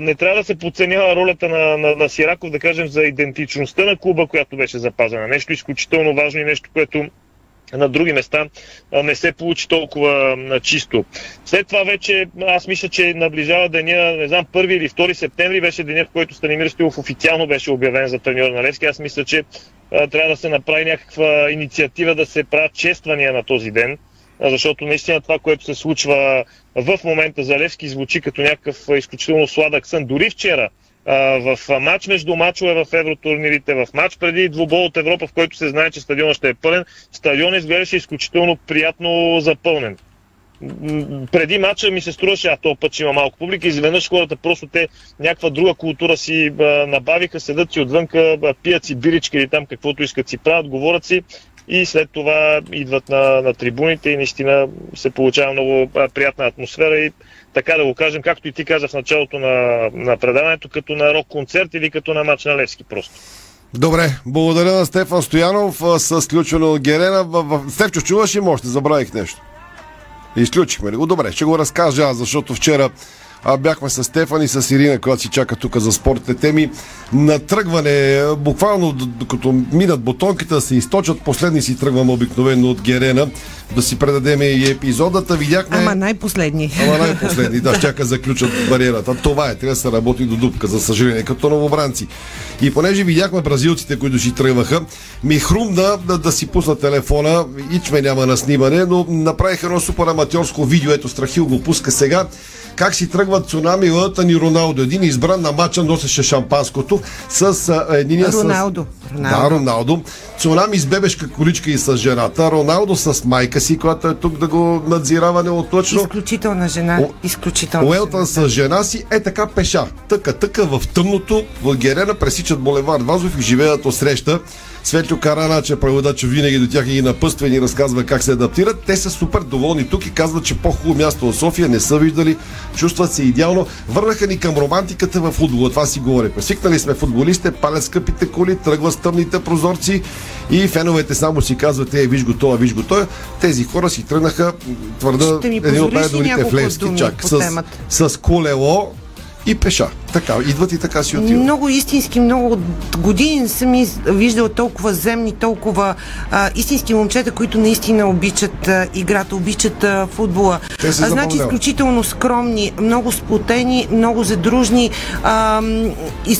не трябва да се подценява ролята на, на, на Сираков, да кажем, за идентичността на клуба, която беше запазена. Нещо изключително важно и нещо, което на други места не се получи толкова чисто. След това вече, аз мисля, че наближава деня, не знам, 1 или 2 септември беше деня, в който Станимир Стилов официално беше обявен за треньор на Левски. Аз мисля, че трябва да се направи някаква инициатива да се правят чествания на този ден, защото наистина това, което се случва в момента за Левски, звучи като някакъв изключително сладък сън. Дори вчера, в матч между мачове в евротурнирите, в матч преди двубол от Европа, в който се знае, че стадионът ще е пълен, стадион изглеждаше изключително приятно запълнен. Преди матча ми се струваше, а то път ще има малко публика, изведнъж хората просто те някаква друга култура си набавиха, седат си отвънка, пият си биричка или там каквото искат си правят, говорят си и след това идват на, на трибуните и наистина се получава много приятна атмосфера и така да го кажем, както и ти каза в началото на, на предаването, като на рок-концерт или като на мач на Левски просто. Добре, благодаря на Стефан Стоянов с включване от Герена. Стефчо, чуваш ли още? Забравих нещо. Изключихме ли го? Добре, ще го разкажа аз, защото вчера а, бяхме с Стефан и с Ирина, която си чака тук за спортните теми. На тръгване, буквално докато минат бутонките да се източат, последни си тръгваме обикновено от Герена, да си предадем и епизодата. Видяхме... Ама най-последни. Ама най-последни, да, чака заключат бариерата. Това е, трябва да се работи до дупка, за съжаление, като новобранци. И понеже видяхме бразилците, които си тръгваха, ми хрумна да, да си пусна телефона, ичме няма на снимане, но направих едно супер аматьорско видео, ето Страхил го пуска сега как си тръгват цунами Лътън и Роналдо. Един избран на матча носеше шампанското с един Роналдо. С... Роналдо. Да, Роналдо. Цунами с бебешка количка и с жената. Роналдо с майка си, която е тук да го надзирава неотлъчно. Изключителна жена. О... Изключителна Уелтън с жена си е така пеша. Тъка, тъка в тъмното. В Герена пресичат булевард Вазов и живеят от среща. Светло Карана, че преводач винаги до тях ги напъства и ни разказва как се адаптират. Те са супер доволни тук и казват, че по-хубаво място от София не са виждали, чувстват се идеално. Върнаха ни към романтиката в футбола, това си говорим. Свикнали сме футболисти, палят скъпите коли, тръгват с тъмните прозорци и феновете само си казват, е, виж го това, виж го това. Тези хора си тръгнаха, твърда, един от най-добрите в Левски, чак, с, с колело и пеша. Така, идват и така си отиват. Много истински, много години не съм виждала толкова земни, толкова а, истински момчета, които наистина обичат а, играта, обичат а, футбола. Те се а, значи изключително скромни, много сплотени, много задружни. А, и,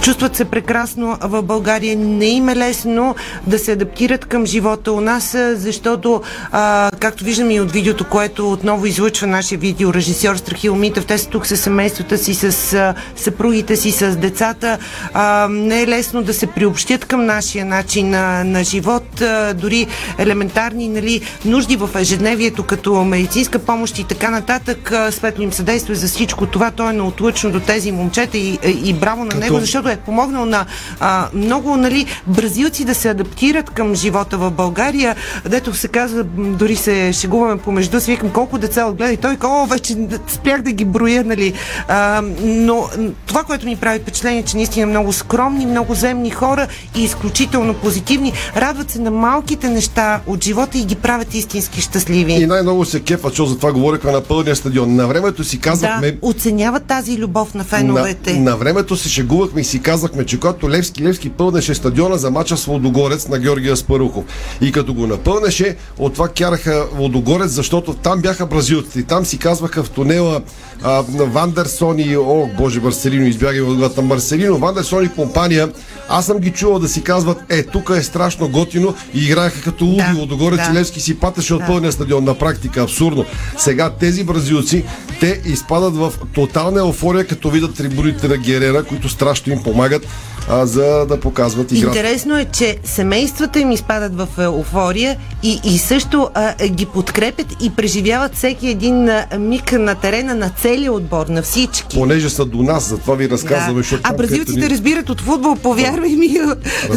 чувстват се прекрасно в България. Не им е лесно да се адаптират към живота у нас, защото, а, както виждаме и от видеото, което отново излъчва нашия видеорежисьор Страхил Митев, те са тук с семействата си, с съпругите си, с децата. А, не е лесно да се приобщят към нашия начин на, на живот, а, дори елементарни нали, нужди в ежедневието, като медицинска помощ и така нататък. Светло им съдейства за всичко това. Той е неотлъчно до тези момчета и, и браво на Като- него, защото е помогнал на а, много нали, бразилци да се адаптират към живота в България. Дето се казва, дори се шегуваме помежду си, викам колко деца отгледа и той, о, вече спрях да ги броя, нали. А, но това, което ми прави впечатление, че наистина много скромни, много земни хора и изключително позитивни, радват се на малките неща от живота и ги правят истински щастливи. И най-много се кефа, че за това говориха на пълния стадион. На времето си казахме, Да, оценяват тази любов на На, феновете. на времето се шегувахме и си казахме, че когато Левски Левски пълнеше стадиона за мача с Лодогорец на Георгия Спарухов. И като го напълнеше, от това кяраха Лодогорец, защото там бяха бразилците. Там си казваха в тунела а, на Вандерсон и, о, боже, Марселино, избягай отгоре. Марселино, Вандерсон и компания, аз съм ги чувал да си казват, е, тук е страшно готино и играеха като луди. Да, Лодогорец да. и Левски си патеше от Да. пълния стадион. На практика, абсурдно. Сега тези бразилци, те изпадат в тотална еуфория, като видят трибуните на Герера, които страшно им помагат, а, за да показват играта. Интересно е, че семействата им изпадат в еуфория и, и също а, ги подкрепят и преживяват всеки един миг на терена на целия отбор, на всички. Понеже са до нас, затова ви разказваме, Да. А бразилците ни- разбират от футбол, повярвай ми,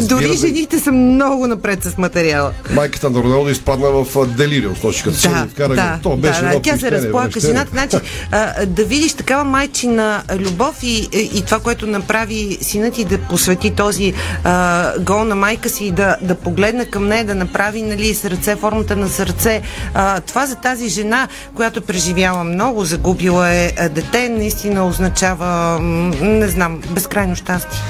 дори се. жените са много напред с материала. Майката на Роналдо изпадна в делириум, нощи, като се Да, ни вкара. да, То беше да, да. Тя се разплака, жената. Значи, а, да видиш такава майчина любов и, и това, което направи синът ти да посвети този а, гол на майка си и да, да погледне към нея, да направи нали, сърце, формата на сърце. А, това за тази жена, която преживяла много, загубила е дете, наистина означава, не знам, безкрайно щастие.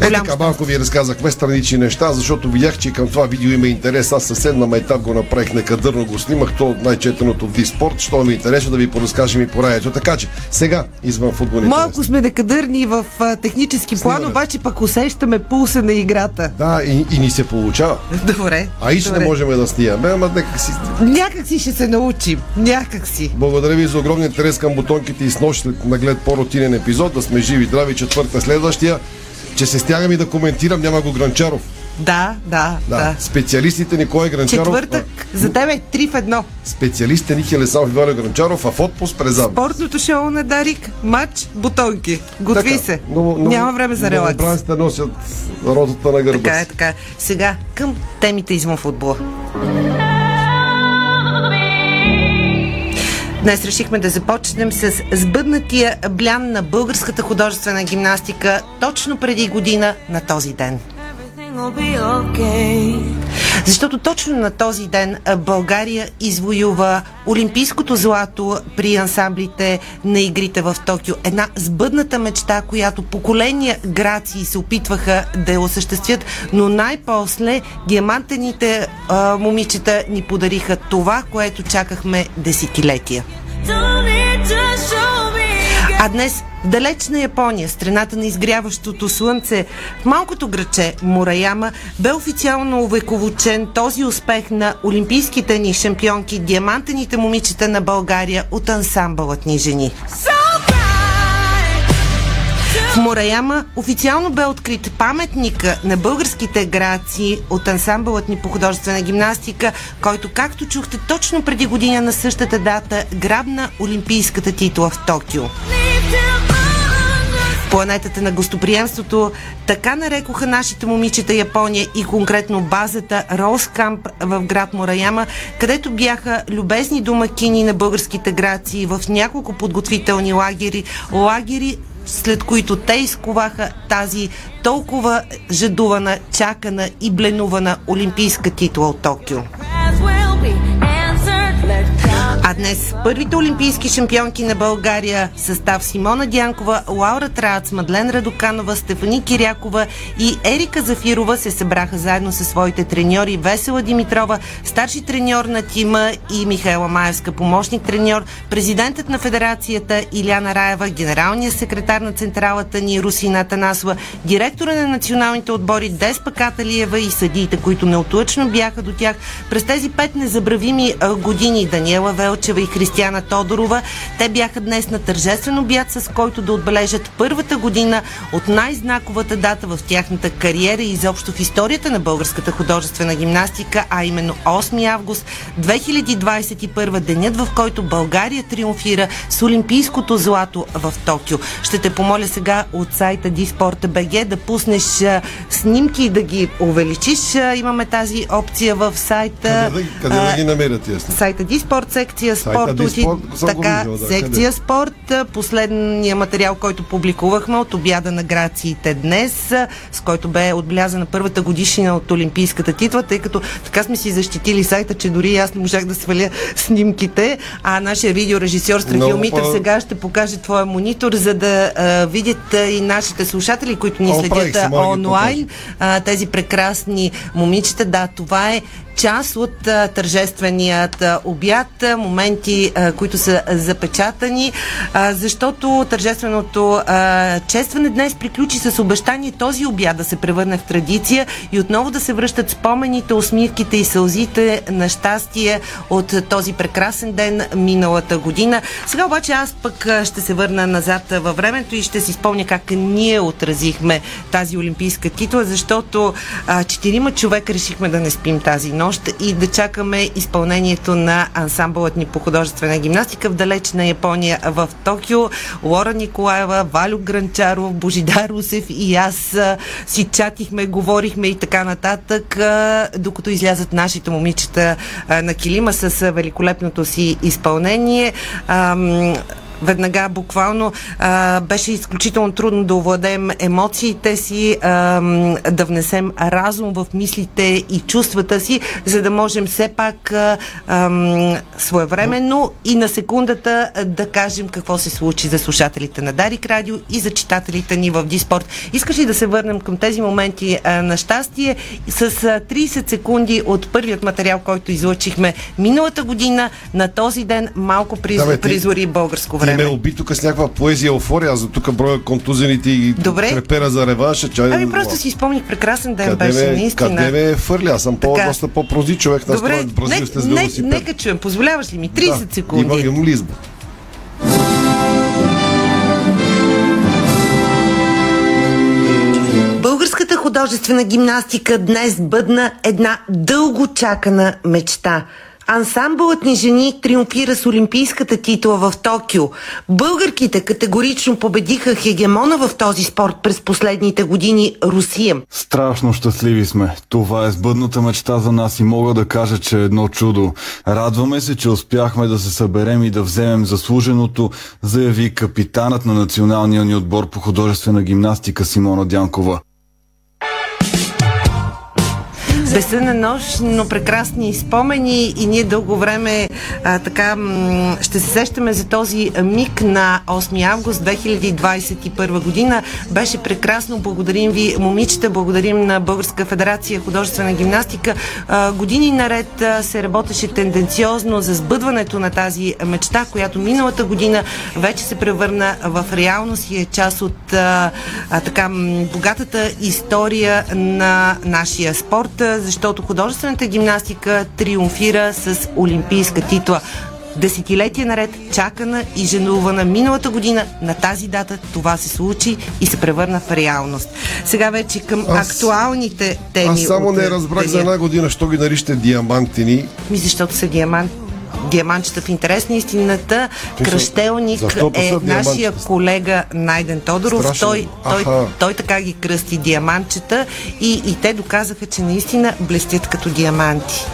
Е, така, малко ви разказахме странични неща, защото видях, че към това видео има интерес. Аз съвсем на майтап го направих некадърно, го снимах, то от най-четеното в спорт, що ми е интересно да ви поразкажем и по радиото. Така че, сега, извън футболните Малко сме некадърни в а, технически план, обаче пък усещаме пулса на играта. Да, и, и ни се получава. Добре. А и ще не можем да снимаме, ама нека си... Някак си ще се научим. Някак си. Благодаря ви за огромния интерес към бутонките и с нощ след наглед по-рутинен епизод. Да сме живи, здрави, четвърта следващия. Че се стягам и да коментирам, няма го Гранчаров. Да, да, Да. да. Специалистите Николай Гранчаров. Четвъртък за тебе е три в едно. Специалистите Ники Лесанов и Валя Гранчаров, а в отпуск през август. Спортното шоу на Дарик, матч, бутонки. Готви Така, се. много- много- Няма време за релакс. Новобранците носят родата на гърба Така е, така е. Сега към темите извън футбола. Днес решихме да започнем с сбъднатия блян на българската художествена гимнастика точно преди година на този ден. Защото точно на този ден България извоюва олимпийското злато при ансамблите на игрите в Токио. Една сбъдната мечта, която поколения грации се опитваха да я осъществят, но най-после диамантените а, момичета ни подариха това, което чакахме десетилетия. А днес в далечна Япония, страната на изгряващото слънце, в малкото граче Мураяма бе официално увековочен този успех на олимпийските ни шампионки, диамантените момичета на България от ансамбълът ни жени. В Мураяма официално бе открит паметника на българските граци от ансамбълът ни по художествена гимнастика, който, както чухте, точно преди година на същата дата грабна олимпийската титла в Токио. Планетата на гостоприемството така нарекоха нашите момичета Япония и конкретно базата Роускамп в град Мураяма, където бяха любезни домакини на българските грации в няколко подготвителни лагери, лагери след които те изковаха тази толкова жадувана, чакана и бленувана олимпийска титла от Токио. А днес първите олимпийски шампионки на България състав Симона Дянкова, Лаура Трац, Мадлен Радоканова, Стефани Кирякова и Ерика Зафирова се събраха заедно със своите треньори Весела Димитрова, старши треньор на тима и Михайла Маевска, помощник треньор, президентът на федерацията Иляна Раева, генералният секретар на централата ни Русина Танасова, директора на националните отбори Деспа Каталиева и съдиите, които неотлъчно бяха до тях. През тези пет незабравими години Даниела Велчева и Християна Тодорова. Те бяха днес на тържествен обяд, с който да отбележат първата година от най-знаковата дата в тяхната кариера и изобщо в историята на българската художествена гимнастика, а именно 8 август 2021, денят в който България триумфира с олимпийското злато в Токио. Ще те помоля сега от сайта Диспорта.бг да пуснеш снимки и да ги увеличиш. Имаме тази опция в сайта. Къде, да, къде да ги намерят снимки? сайта Диспорт, секция спорт, Диспорт, оти- съм го така, да, секция къде? спорт, а, последния материал, който публикувахме от обяда на грациите днес, с който бе отбелязана първата годишнина от Олимпийската титла, тъй като така сме си защитили сайта, че дори аз не можах да сваля снимките, а нашия видеорежисьор Страхил по- сега ще покаже твоя монитор, за да а, видят а, и нашите слушатели, които ни О, следят онлайн, а, тези прекрасни момичета. Да, това е част от а, тържественият а, обяд, а, моменти, а, които са запечатани, а, защото тържественото а, честване днес приключи с обещание този обяд да се превърне в традиция и отново да се връщат спомените, усмивките и сълзите на щастие от този прекрасен ден миналата година. Сега обаче аз пък а, ще се върна назад а, във времето и ще си спомня как ние отразихме тази олимпийска титла, защото а, четирима човека решихме да не спим тази нощ и да чакаме изпълнението на ансамбълът ни по художествена гимнастика в далечна Япония в Токио. Лора Николаева, Валю Гранчаров, Божидар Русев и аз си чатихме, говорихме и така нататък, докато излязат нашите момичета на килима с великолепното си изпълнение. Веднага буквално а, беше изключително трудно да овладеем емоциите си, а, да внесем разум в мислите и чувствата си, за да можем все пак а, а, своевременно и на секундата да кажем какво се случи за слушателите на Дарик Радио и за читателите ни в Диспорт. Искаш ли да се върнем към тези моменти а, на щастие? С а, 30 секунди от първият материал, който излъчихме миналата година на този ден малко приз... Да, бе, ти- призори българско Ти ме време. уби тук с някаква поезия еуфория, аз за тук броя контузените и Добре. трепера за реванша. Чай, Ами просто си спомних прекрасен ден къде беше, ме, наистина. къде ме фърля? Аз съм по, доста по-прози човек на Добре, строен бразил не, сте с не, велосипед. нека чуем. Позволяваш ли ми? 30 Да, секунди. Има, имам ли избор? Българската художествена гимнастика днес бъдна една дълго чакана мечта. Ансамбълът ни жени триумфира с олимпийската титла в Токио. Българките категорично победиха хегемона в този спорт през последните години Русия. Страшно щастливи сме. Това е сбъдната мечта за нас и мога да кажа, че е едно чудо. Радваме се, че успяхме да се съберем и да вземем заслуженото, заяви капитанът на националния ни отбор по художествена гимнастика Симона Дянкова. Безсънна нощ, но прекрасни спомени и ние дълго време а, така ще се сещаме за този миг на 8 август 2021 година. Беше прекрасно. Благодарим ви, момичета, благодарим на Българска федерация художествена гимнастика. А, години наред а, се работеше тенденциозно за сбъдването на тази мечта, която миналата година вече се превърна в реалност и е част от а, а, така богатата история на нашия спорт, защото художествената гимнастика триумфира с олимпийска титла. Десетилетия наред чакана и женувана миналата година на тази дата това се случи и се превърна в реалност. Сега вече към Аз- актуалните теми. Аз само не е, разбрах за една година, що ги наричате диамантини. Ми защото са диамант диамантчета в интерес на истината. Пише, Кръщелник е нашия колега Найден Тодоров. Страшен. Той, той, Аха. той така ги кръсти диамантчета и, и те доказаха, че наистина блестят като диаманти.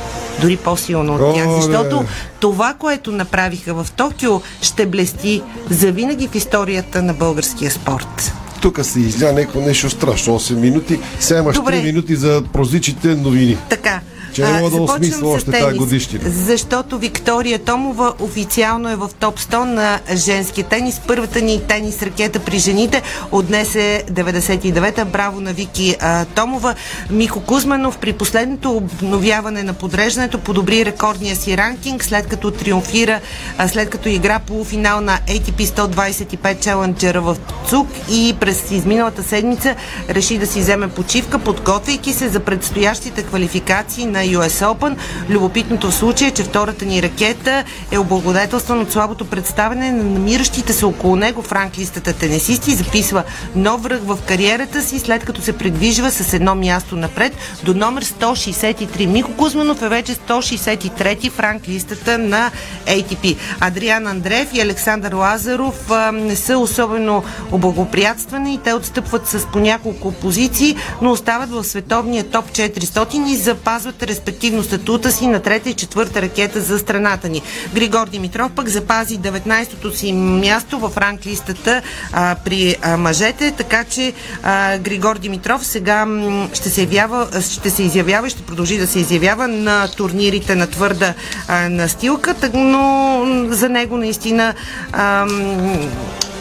Дори по-силно от тях. Защото това, което направиха в Токио, ще блести завинаги в историята на българския спорт. Тук се изля някакво нещо страшно. 8 минути. Сега имаш Добре. 3 минути за прозичите новини. Така, Че не мога да осмисля още тази годишнина. Защото Виктория Томова официално е в топ 100 на женски тенис. Първата ни тенис ракета при жените от днес е 99-та. Браво на Вики а, Томова. Мико Кузманов при последното обновяване на подреждането подобри рекордния си ранкинг, след като триумфира, а, след като игра полуфинал на ATP 125 Challenger в ЦУК и през изминалата седмица реши да си вземе почивка, подготвяйки се за предстоящите квалификации на US Open. Любопитното в случая е, че втората ни ракета е облагодетелстван от слабото представяне на намиращите се около него в ранглистата тенисисти и записва нов връх в кариерата си, след като се придвижва с едно място напред до номер 163. Мико Кузманов е вече 163 в ранглистата на ATP. Адриан Андреев и Александър Лазаров а, не са особено облагоприятствани и те отстъпват с по няколко позиции, но остават в световния топ 400 и запазват респективно статута си на трета и четвърта ракета за страната ни. Григор Димитров пък запази 19-то си място в ранглистата а, при а, мъжете, така че а, Григор Димитров сега ще се, явява, ще се изявява и ще продължи да се изявява на турнирите на твърда а, настилка, но за него наистина а,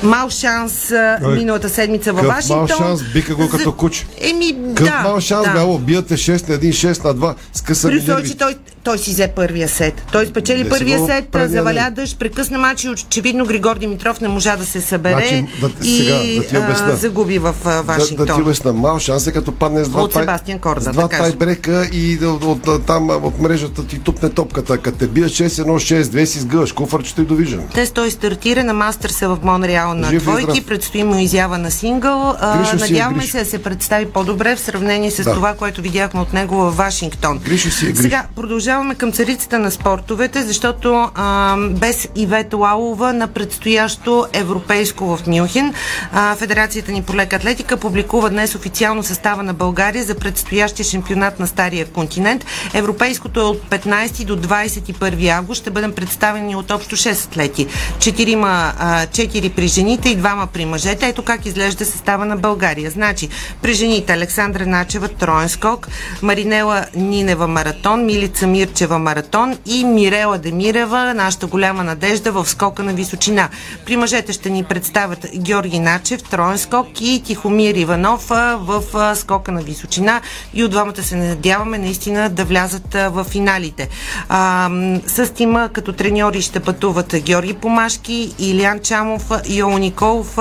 мал шанс а, миналата седмица във Вашингтон. мал шанс, биха го като куче. Еми, Какъв да. мал шанс, да. бяло, биете 6 на 1, 6 на 2, скъсани нерви. че той, той си взе първия сет. Той спечели си първия сет, предния заваля дъжд, прекъсна матч и очевидно Григор Димитров не можа да се събере Значи, да, и сега, да ти обясна. а, загуби в а, Да, Вашингтон. да ти обясна, мал шанс е като падне с два, От Себастиан Корда, с два да тайбрека и да, от, от, там от мрежата ти тупне топката. Като те бият 6-1, 6-2 си сгъваш куфърчето и довиждане. Тест той стартира на Мастърса в Монреал на Жив двойки, предстои му изява на сингъл. Гришо е надяваме се да се представи по-добре в сравнение с Да. това, което видяхме от него в Вашингтон. Е. Сега продължаваме към царицата на спортовете, защото а, без Ивет Лалова на предстоящо европейско в Мюнхен, а, Федерацията ни по лека атлетика публикува днес официално състава на България за предстоящия шампионат на Стария континент. Европейското е от 15 до 21 август. Ще бъдем представени от общо 6 атлети. Четирима, а, 4 при жените и двама при мъжете. Ето как изглежда състава на България. Значи, при жените Александра Начева троен скок, Маринела Нинева маратон, Милица Мирчева маратон и Мирела Демирева, нашата голяма надежда в скока на височина. При мъжете ще ни представят Георги Начев, троен скок и Тихомир Иванов в скока на височина и от двамата се надяваме наистина да влязат в финалите. А, с тима като треньори ще пътуват Георги Помашки, Илян Чамов, Йо Николов,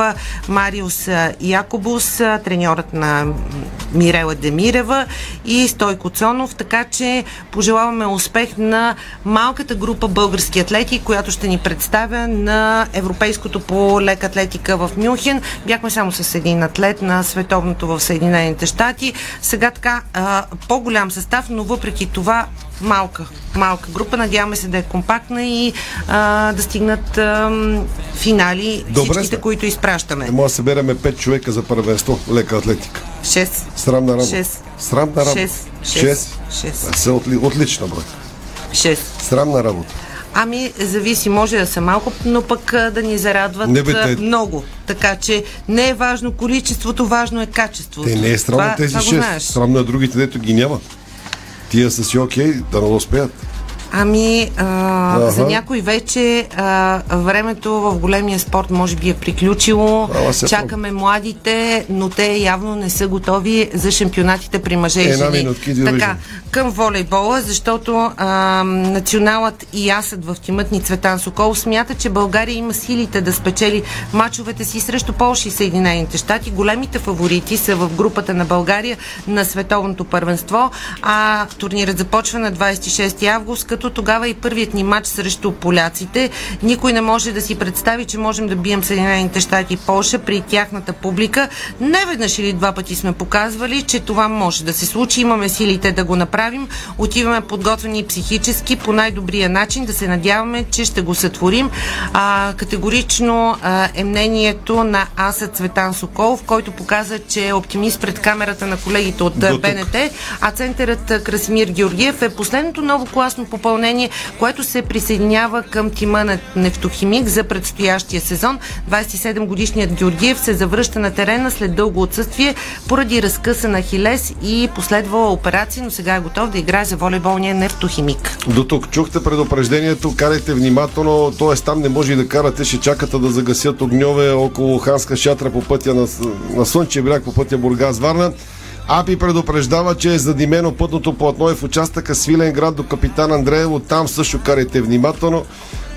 Мариус Якобус, треньорът на Мирела Демирева и Стойко Цонов, така че пожелаваме успех на малката група български атлети, която ще ни представя на Европейското по лека атлетика в Мюнхен. Бяхме само с един атлет на световното в Съединените щати. Сега така по-голям състав, но въпреки това малка, малка група. Надяваме се да е компактна и а, да стигнат а, финали Добре всичките, сте. които изпращаме. Не може да събереме 5 човека за първенство. Лека атлетика. 6. Срамна работа. Шест. Срамна работа. Шест. 6. Шест. Шест. Са отли, отлична брой. 6. Срамна работа. Ами, зависи, може да са малко, но пък да ни зарадват Не бе, те- много. Така че не е важно количеството, важно е качеството. Те не е срамно Това- тези това го 6. знаеш. Срамно е другите, дето ги няма. Тия са си окей, да не успеят. Ами, а, Аха. за някой вече а, времето в големия спорт може би е приключило. Ала се Чакаме младите, но те явно не са готови за шампионатите при мъже и жени. минутка и да така, към волейбола, защото а, националът и асът в тимът ни Цветан Сокол смята, че България има силите да спечели мачовете си срещу Полша и Съединените щати. Големите фаворити са в групата на България на световното първенство, а турнирът започва на 26 август, като тогава и първият ни матч срещу поляците. Никой не може да си представи, че можем да бием Съединените щати и Полша при тяхната публика. Не веднъж или два пъти сме показвали, че това може да се случи. Имаме силите да го направим. Отиваме подготвени психически по най-добрия начин, да се надяваме, че ще го сътворим. А, категорично а, е мнението на Аса Цветан Соколов, който показа, че е оптимист пред камерата на колегите от. БНТ, а центърът Красимир Георгиев е последното ново класно по попълнение, което се присъединява към тима на Нефтохимик за предстоящия сезон. 27-годишният Георгиев се завръща на терена след дълго отсъствие поради разкъса на Хилес и последвала операция, но сега е готов да играе за волейболния Нефтохимик. До тук чухте предупреждението, карайте внимателно, т.е. там не може и да карате, ще чакате да загасят огньове около Ханска шатра по пътя на, на Слънчев бряг, по пътя Бургас-Варна. АПИ предупреждава, че е задимено пътното платно е в участъка Свилен град до Капитан Андреево. Там също карайте внимателно.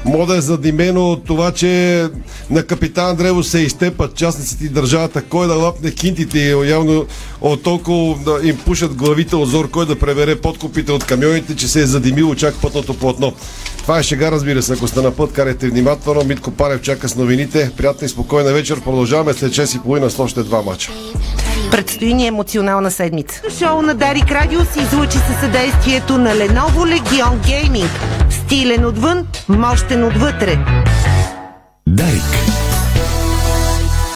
Мода е задимено от това, че на капитан Андреево се изтепат частниците и държавата. Кой да лапне кинтите и явно от толкова да им пушат главите отзор, кой да пребере подкупите от камионите, че се е задимило чак пътното платно. Това е шега, разбира се. Ако сте на път, карайте внимателно. Митко Парев чака с новините. Приятна и спокойна вечер. Продължаваме след 6 и половина с още два мача. Предстои ни емоционална седмица. Шоу на Дарик Радио се излучи със съдействието на Lenovo Legion Gaming. Стилен отвън, мощен отвътре. Дарик.